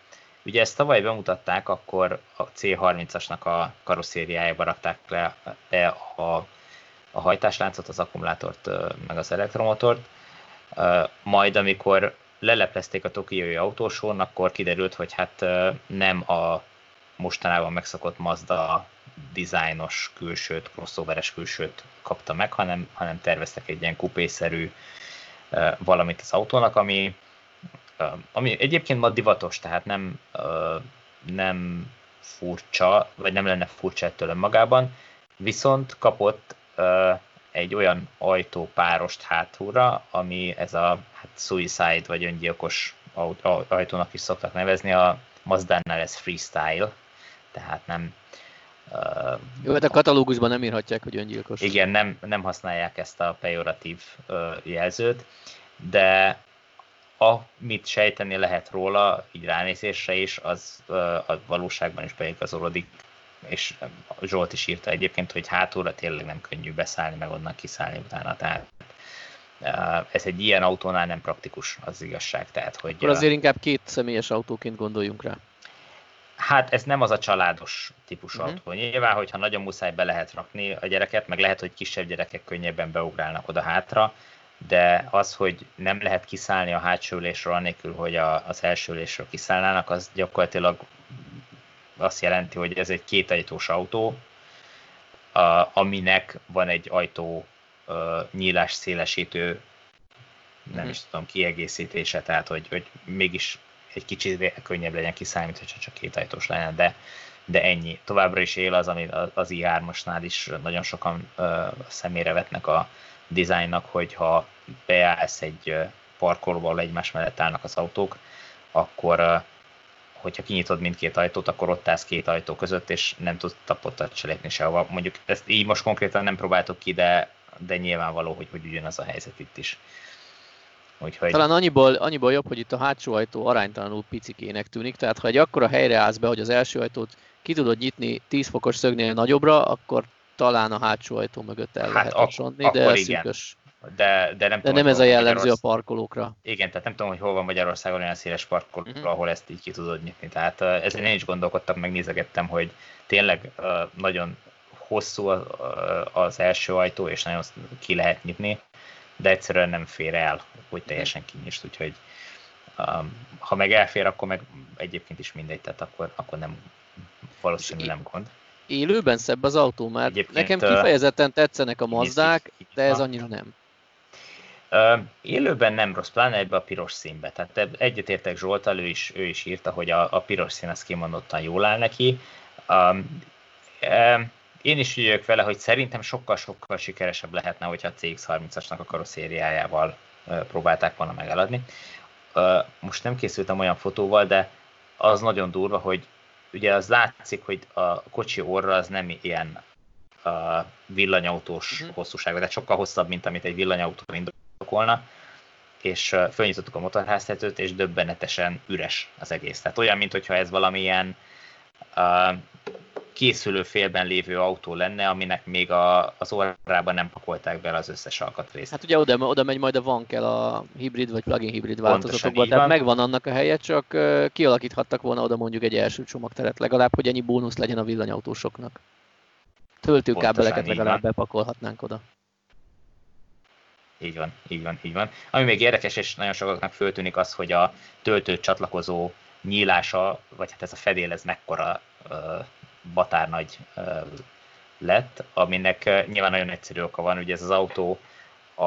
ugye ezt tavaly bemutatták, akkor a C30-asnak a karosszériájába rakták le, le a, a hajtásláncot, az akkumulátort, meg az elektromotort. Majd amikor leleplezték a tokiói autósón, akkor kiderült, hogy hát nem a mostanában megszokott Mazda dizájnos külsőt, crossoveres külsőt kapta meg, hanem, hanem terveztek egy ilyen kupészerű valamit az autónak, ami, ami egyébként ma divatos, tehát nem, nem furcsa, vagy nem lenne furcsa ettől önmagában, viszont kapott egy olyan ajtópárost hátulra, ami ez a hát suicide vagy öngyilkos ajtónak is szoktak nevezni, a Mazdánál ez freestyle, tehát nem, Uh, Jó, hát a katalógusban nem írhatják, hogy öngyilkos. Igen, nem, nem használják ezt a pejoratív uh, jelzőt, de amit sejteni lehet róla, így ránézésre is, az uh, a valóságban is beigazolódik, és Zsolt is írta egyébként, hogy hátulra tényleg nem könnyű beszállni, meg onnan kiszállni utána, tehát ez egy ilyen autónál nem praktikus, az igazság. Tehát, hogy, Akkor azért inkább két személyes autóként gondoljunk rá. Hát ez nem az a családos típusú uh-huh. autó. Nyilván, hogyha nagyon muszáj be lehet rakni a gyereket, meg lehet, hogy kisebb gyerekek könnyebben beugrálnak oda-hátra, de az, hogy nem lehet kiszállni a hátsó ülésről anélkül, hogy a, az első ülésről kiszállnának, az gyakorlatilag azt jelenti, hogy ez egy kétajtós autó, a, aminek van egy ajtó a, nyílás szélesítő, nem uh-huh. is tudom, kiegészítése, tehát hogy, hogy mégis egy kicsit könnyebb legyen kiszállni, mint hogyha csak két ajtós lenne, de, de ennyi. Továbbra is él az, ami az i3-asnál is nagyon sokan uh, személyre vetnek a dizájnnak, hogyha beállsz egy parkolóba, ahol egymás mellett állnak az autók, akkor uh, hogyha kinyitod mindkét ajtót, akkor ott állsz két ajtó között, és nem tudsz tapottat se lépni sehova. Mondjuk ezt így most konkrétan nem próbáltuk ki, de, de nyilvánvaló, hogy, hogy ugyanaz a helyzet itt is. Úgyhogy... Talán annyiból, annyiból jobb, hogy itt a hátsó ajtó aránytalanul picikének tűnik, tehát ha egy akkora helyre állsz be, hogy az első ajtót ki tudod nyitni 10 fokos szögnél nagyobbra, akkor talán a hátsó ajtó mögött el hát lehet hasonlni, de ez szűkös. De, de nem, de tudom, nem ez a jellemző a parkolókra. Igen, tehát nem tudom, hogy hol van Magyarországon olyan széles parkoló, uh-huh. ahol ezt így ki tudod nyitni. Tehát ezért én is gondolkodtam, megnézegettem, hogy tényleg nagyon hosszú az első ajtó, és nagyon ki lehet nyitni de egyszerűen nem fér el, hogy teljesen kinyisd, úgyhogy um, ha meg elfér, akkor meg egyébként is mindegy, tehát akkor, akkor nem, valószínűleg nem gond. Élőben szebb az autó, mert egyébként, nekem kifejezetten tetszenek a mazdák, de ez annyira nem. Uh, élőben nem rossz, pláne ebbe a piros színbe. Tehát egyetértek Zsoltal, ő is, ő is írta, hogy a, a piros szín az kimondottan jól áll neki. Um, um, én is ügyök vele, hogy szerintem sokkal-sokkal sikeresebb lehetne, hogyha a CX-30-asnak a karosszériájával próbálták volna megeladni. Most nem készültem olyan fotóval, de az nagyon durva, hogy ugye az látszik, hogy a kocsi orra az nem ilyen villanyautós uh-huh. hosszúság, tehát sokkal hosszabb, mint amit egy villanyautó indokolna, és fölnyitottuk a motorháztetőt, és döbbenetesen üres az egész. Tehát olyan, mintha ez valamilyen uh, készülő félben lévő autó lenne, aminek még a, az orrában nem pakolták bele az összes alkatrészt. Hát ugye oda, oda megy majd a van kell a hibrid vagy plug-in hibrid változatokban, tehát megvan annak a helye, csak kialakíthattak volna oda mondjuk egy első csomagteret legalább, hogy ennyi bónusz legyen a villanyautósoknak. Töltőkábeleket legalább van. bepakolhatnánk oda. Így van, így van, így van. Ami még érdekes, és nagyon sokaknak föltűnik az, hogy a töltő csatlakozó nyílása, vagy hát ez a fedél, ez mekkora batárnagy lett, aminek nyilván nagyon egyszerű oka van, ugye ez az autó a,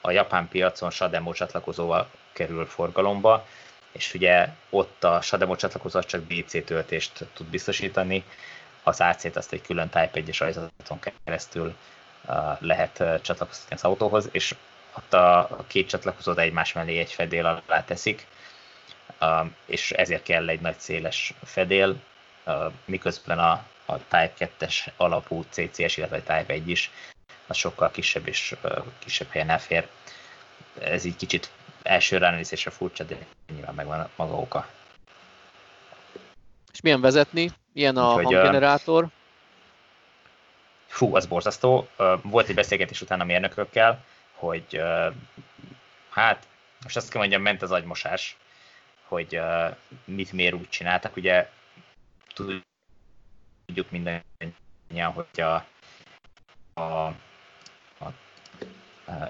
a japán piacon Sademo csatlakozóval kerül forgalomba, és ugye ott a Sademo csatlakozó csak BC töltést tud biztosítani, az AC-t azt egy külön Type 1-es ajzaton keresztül lehet csatlakoztatni az autóhoz, és ott a két csatlakozót egymás mellé egy fedél alá teszik, és ezért kell egy nagy széles fedél, miközben a, a Type 2-es alapú CCS, illetve a Type 1 is, az sokkal kisebb és kisebb helyen elfér. Ez így kicsit első ránézésre furcsa, de nyilván megvan a maga oka. És milyen vezetni? Milyen a Úgyhogy, hanggenerátor? Fú, az borzasztó. Volt egy beszélgetés után a mérnökökkel, hogy hát, most azt kell mondjam, ment az agymosás, hogy mit miért úgy csináltak. Ugye tudjuk mindannyian, hogy a, a, a, a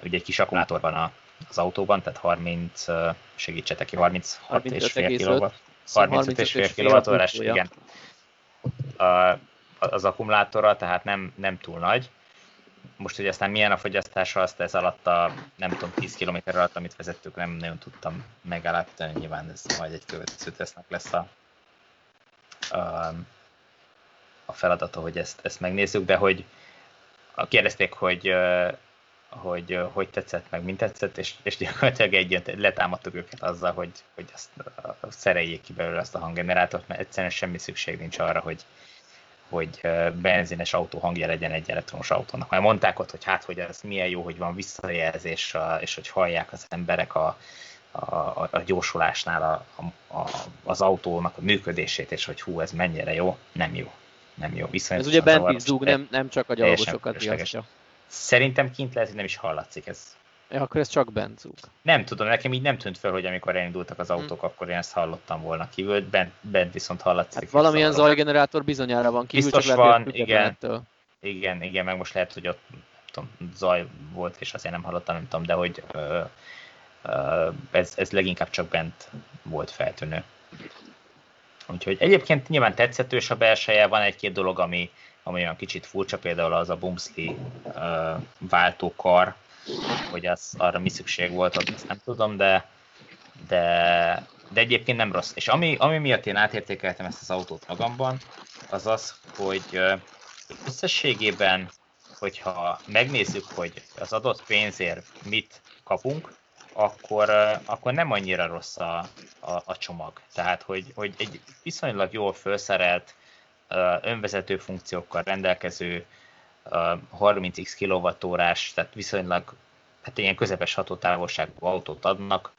ugye egy kis akkumulátor van a, az autóban, tehát 30, segítsetek ki, 36 és fél kilowatt. 35 és fél igen. A, az akkumulátora, tehát nem, nem túl nagy. Most, hogy aztán milyen a fogyasztása, azt ez alatt a, nem tudom, 10 km alatt, amit vezettük, nem nagyon tudtam megállapítani. Nyilván ez majd egy következő tesznek lesz a, a, a feladata, hogy ezt, ezt megnézzük, de hogy kérdezték, hogy hogy hogy tetszett, meg mint tetszett, és, és gyakorlatilag egy letámadtuk őket azzal, hogy, hogy azt szereljék ki belőle azt a hanggenerátort, mert egyszerűen semmi szükség nincs arra, hogy, hogy benzines autó hangja legyen egy elektromos autónak. Már mondták ott, hogy hát, hogy ez milyen jó, hogy van visszajelzés, és hogy hallják az emberek a, a, a gyorsulásnál a, a, az autónak a működését, és hogy hú, ez mennyire jó, nem jó. Nem jó. ez ugye bent is zúg, nem, nem csak a gyalogosokat riasztja. Szerintem kint lehet, hogy nem is hallatszik ez. Ja, akkor ez csak bent zúg. Nem tudom, nekem így nem tűnt fel, hogy amikor elindultak az autók, hmm. akkor én ezt hallottam volna kívül, bent, bent viszont hallatszik. Hát valamilyen zajgenerátor bizonyára van kívül, Biztos csak van, igen, ettől. igen, igen, meg most lehet, hogy ott tudom, zaj volt, és azért nem hallottam, nem tudom, de hogy ö, ez, ez leginkább csak bent volt feltűnő. Úgyhogy egyébként nyilván tetszetős a belseje, van egy-két dolog, ami, ami olyan kicsit furcsa, például az a Bumsley uh, váltókar, hogy az, arra mi szükség volt, azt nem tudom, de, de, de egyébként nem rossz. És ami, ami miatt én átértékeltem ezt az autót magamban, az az, hogy összességében, hogyha megnézzük, hogy az adott pénzért mit kapunk, akkor, akkor nem annyira rossz a, a, a csomag. Tehát, hogy, hogy egy viszonylag jól felszerelt, önvezető funkciókkal rendelkező 30x kWh-órás, tehát viszonylag hát ilyen közepes hatótávolságú autót adnak,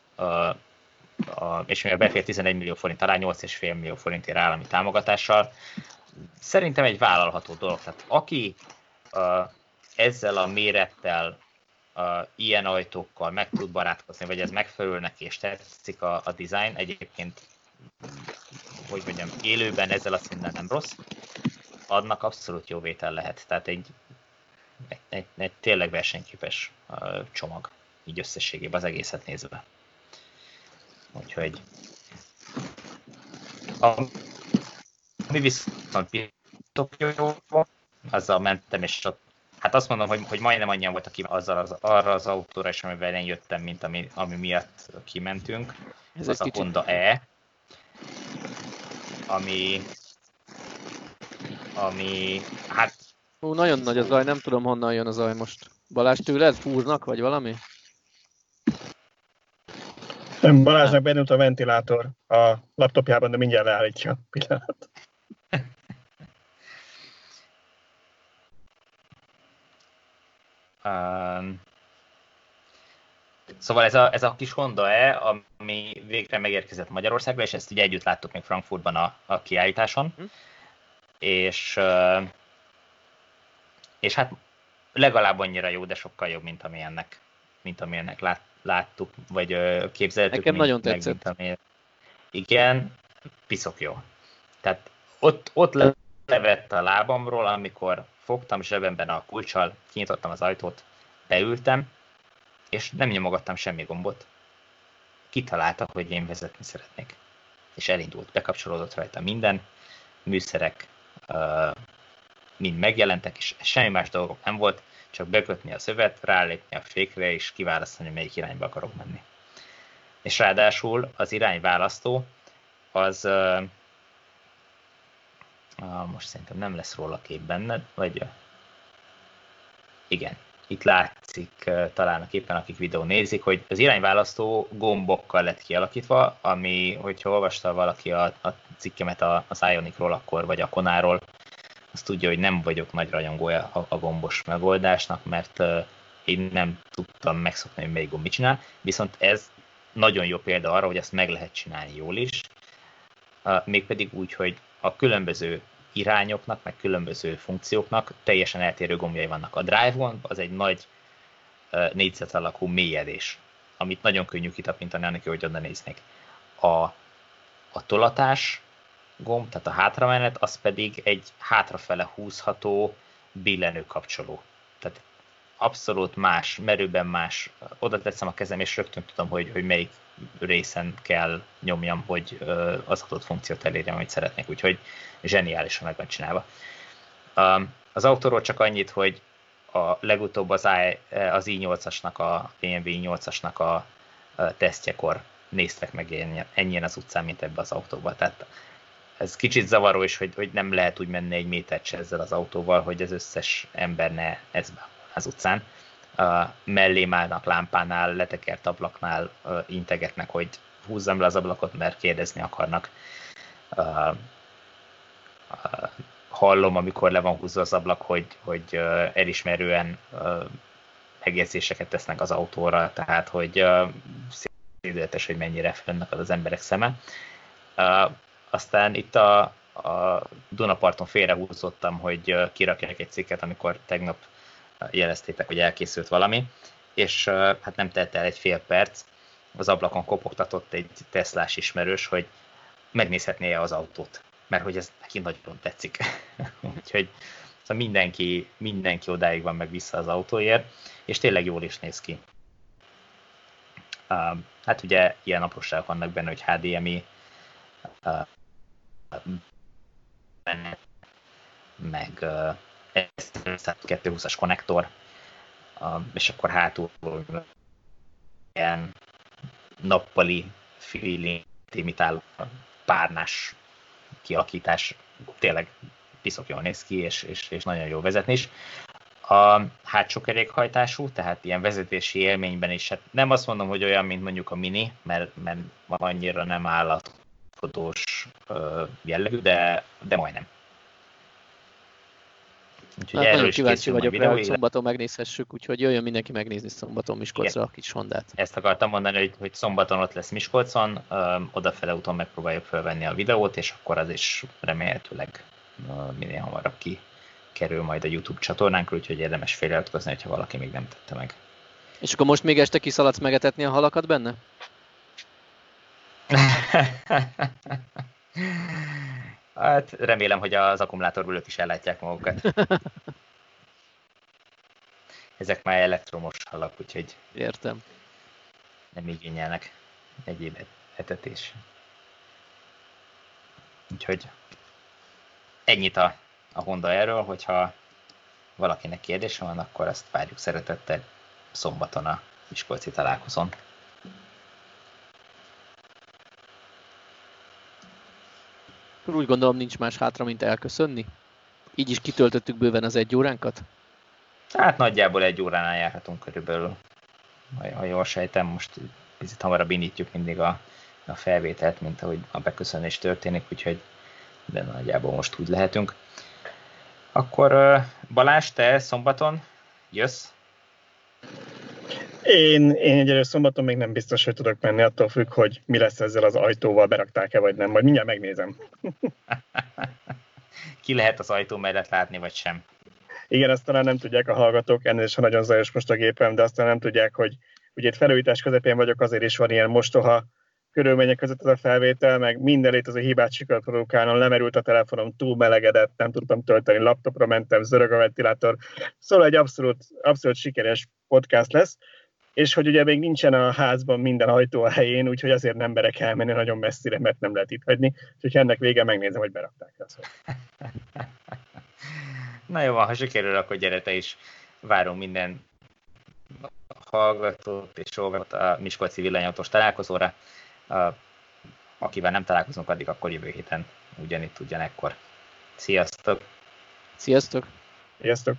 és mivel befér 11 millió forint, talán 8,5 millió forintért állami támogatással, szerintem egy vállalható dolog. Tehát aki ezzel a mérettel a, ilyen ajtókkal meg tud barátkozni, vagy ez megfelelő neki, és tetszik a, a design, egyébként, hogy mondjam, élőben ezzel a szinten nem rossz, adnak abszolút jó vétel lehet. Tehát egy, egy, egy, egy tényleg versenyképes csomag, így összességében az egészet nézve. Úgyhogy ami viszont jó, azzal mentem, és ott Hát azt mondom, hogy, hogy majdnem annyian voltak ki azzal az, arra az autóra is, amivel én jöttem, mint ami, ami miatt kimentünk. Ez az a kicsit... Honda E, ami, ami, hát... Hú, nagyon nagy a zaj, nem tudom honnan jön a zaj most. Balázs tőled fúrnak, vagy valami? Nem, Balázsnak bennült a ventilátor a laptopjában, de mindjárt leállítja. Pillanat. Um, szóval ez a, ez a kis Honda E, ami végre megérkezett Magyarországra, és ezt ugye együtt láttuk még Frankfurtban a, a kiállításon. Hm. És, és hát legalább annyira jó, de sokkal jobb, mint amilyennek, mint amilyennek lát, láttuk, vagy képzeltük. Nekem mint, nagyon tetszett. Meg, mint igen, piszok jó. Tehát ott, ott levett a lábamról, amikor fogtam zsebemben a kulcsal, kinyitottam az ajtót, beültem, és nem nyomogattam semmi gombot. Kitalálta, hogy én vezetni szeretnék. És elindult, bekapcsolódott rajta minden, műszerek mind megjelentek, és semmi más dolgok nem volt, csak bekötni a szövet, rálépni a fékre, és kiválasztani, melyik irányba akarok menni. És ráadásul az irányválasztó az uh, most szerintem nem lesz róla kép benned, vagy igen. itt látszik talán a képen, akik videó nézik, hogy az irányválasztó gombokkal lett kialakítva, ami, hogyha olvasta valaki a, a cikkemet a, az Ionicról akkor, vagy a Konáról, azt tudja, hogy nem vagyok nagy rajongója a, a gombos megoldásnak, mert uh, én nem tudtam megszokni, hogy melyik gomb mit csinál, viszont ez nagyon jó példa arra, hogy ezt meg lehet csinálni jól is, mégpedig úgy, hogy a különböző irányoknak, meg különböző funkcióknak teljesen eltérő gombjai vannak. A drive gomb az egy nagy négyzet alakú mélyedés, amit nagyon könnyű kitapintani, annak, hogy oda néznék. A, a tolatás gomb, tehát a hátramenet, az pedig egy hátrafele húzható billenő kapcsoló. Tehát abszolút más, merőben más. Oda teszem a kezem, és rögtön tudom, hogy, hogy melyik részen kell nyomjam, hogy az adott funkciót elérjem, amit szeretnék. Úgyhogy zseniálisan meg van csinálva. Az autóról csak annyit, hogy a legutóbb az, I, az i8-asnak, a BMW i8-asnak a tesztjekor néztek meg ennyien az utcán, mint ebbe az autóba. Tehát ez kicsit zavaró is, hogy, hogy nem lehet úgy menni egy métert ezzel az autóval, hogy az összes ember ne ezbe az utcán. Mellém állnak lámpánál, letekert ablaknál integetnek, hogy húzzam le az ablakot, mert kérdezni akarnak. Hallom, amikor le van húzva az ablak, hogy, hogy elismerően megjegyzéseket tesznek az autóra, tehát hogy szédületes, hogy mennyire fönnek az emberek szeme. Aztán itt a, a Dunaparton félrehúzottam, hogy kirakják egy cikket, amikor tegnap jeleztétek, hogy elkészült valami, és hát nem telt el egy fél perc, az ablakon kopogtatott egy Teslás ismerős, hogy megnézhetné-e az autót, mert hogy ez neki nagyon tetszik. Úgyhogy szóval mindenki, mindenki odáig van meg vissza az autóért, és tényleg jól is néz ki. Hát ugye ilyen apróságok vannak benne, hogy HDMI, meg 220-as konnektor, és akkor hátul ilyen nappali feeling imitál párnás kialakítás, tényleg piszok jól néz ki, és, és, és nagyon jó vezetni is. A hátsó kerékhajtású, tehát ilyen vezetési élményben is, hát nem azt mondom, hogy olyan, mint mondjuk a Mini, mert, mert annyira nem állat fotós jellegű, de, de majdnem. Úgyhogy hát nagyon kíváncsi vagyok rá, hogy szombaton megnézhessük, úgyhogy jöjjön mindenki megnézni szombaton Miskolcra Igen. a kis Hondát. Ezt akartam mondani, hogy, hogy szombaton ott lesz Miskolcon, odafele úton megpróbáljuk felvenni a videót, és akkor az is remélhetőleg minél hamarabb ki kerül majd a YouTube csatornánkra, úgyhogy érdemes feliratkozni, ha valaki még nem tette meg. És akkor most még este kiszaladsz megetetni a halakat benne? hát remélem, hogy az akkumulátorbülők is ellátják magukat. Ezek már elektromos halak, úgyhogy... Értem. Nem igényelnek egyéb etetés. Úgyhogy ennyit a, a Honda erről, hogyha valakinek kérdése van, akkor azt várjuk szeretettel szombaton a Miskolci találkozón. Úgy gondolom nincs más hátra, mint elköszönni. Így is kitöltöttük bőven az egy óránkat? Hát nagyjából egy óránál járhatunk körülbelül. Ha, ha jól sejtem, most picit hamarabb indítjuk mindig a, a felvételt, mint ahogy a beköszönés történik, úgyhogy de nagyjából most úgy lehetünk. Akkor Balázs, te szombaton jössz? Én, én egyelőre szombaton még nem biztos, hogy tudok menni, attól függ, hogy mi lesz ezzel az ajtóval, berakták-e vagy nem. Majd mindjárt megnézem. Ki lehet az ajtó mellett látni, vagy sem? Igen, azt talán nem tudják a hallgatók, ennél is nagyon zajos most a gépem, de aztán nem tudják, hogy ugye itt felújítás közepén vagyok, azért is van ilyen mostoha körülmények között ez a felvétel, meg minden létező hibát sikert produkálnom, lemerült a telefonom, túl melegedett, nem tudtam tölteni, laptopra mentem, zörög a ventilátor. Szóval egy abszolút, abszolút sikeres podcast lesz és hogy ugye még nincsen a házban minden ajtó a helyén, úgyhogy azért nem berek elmenni nagyon messzire, mert nem lehet itt hagyni, úgyhogy ennek vége megnézem, hogy berakták el. Na jó, ha sikerül, akkor gyere te is. Várom minden hallgatót és olvasót a Miskolci villanyautós találkozóra. Akivel nem találkozunk addig, akkor jövő héten ugyanitt, ugyanekkor. Sziasztok! Sziasztok! Sziasztok!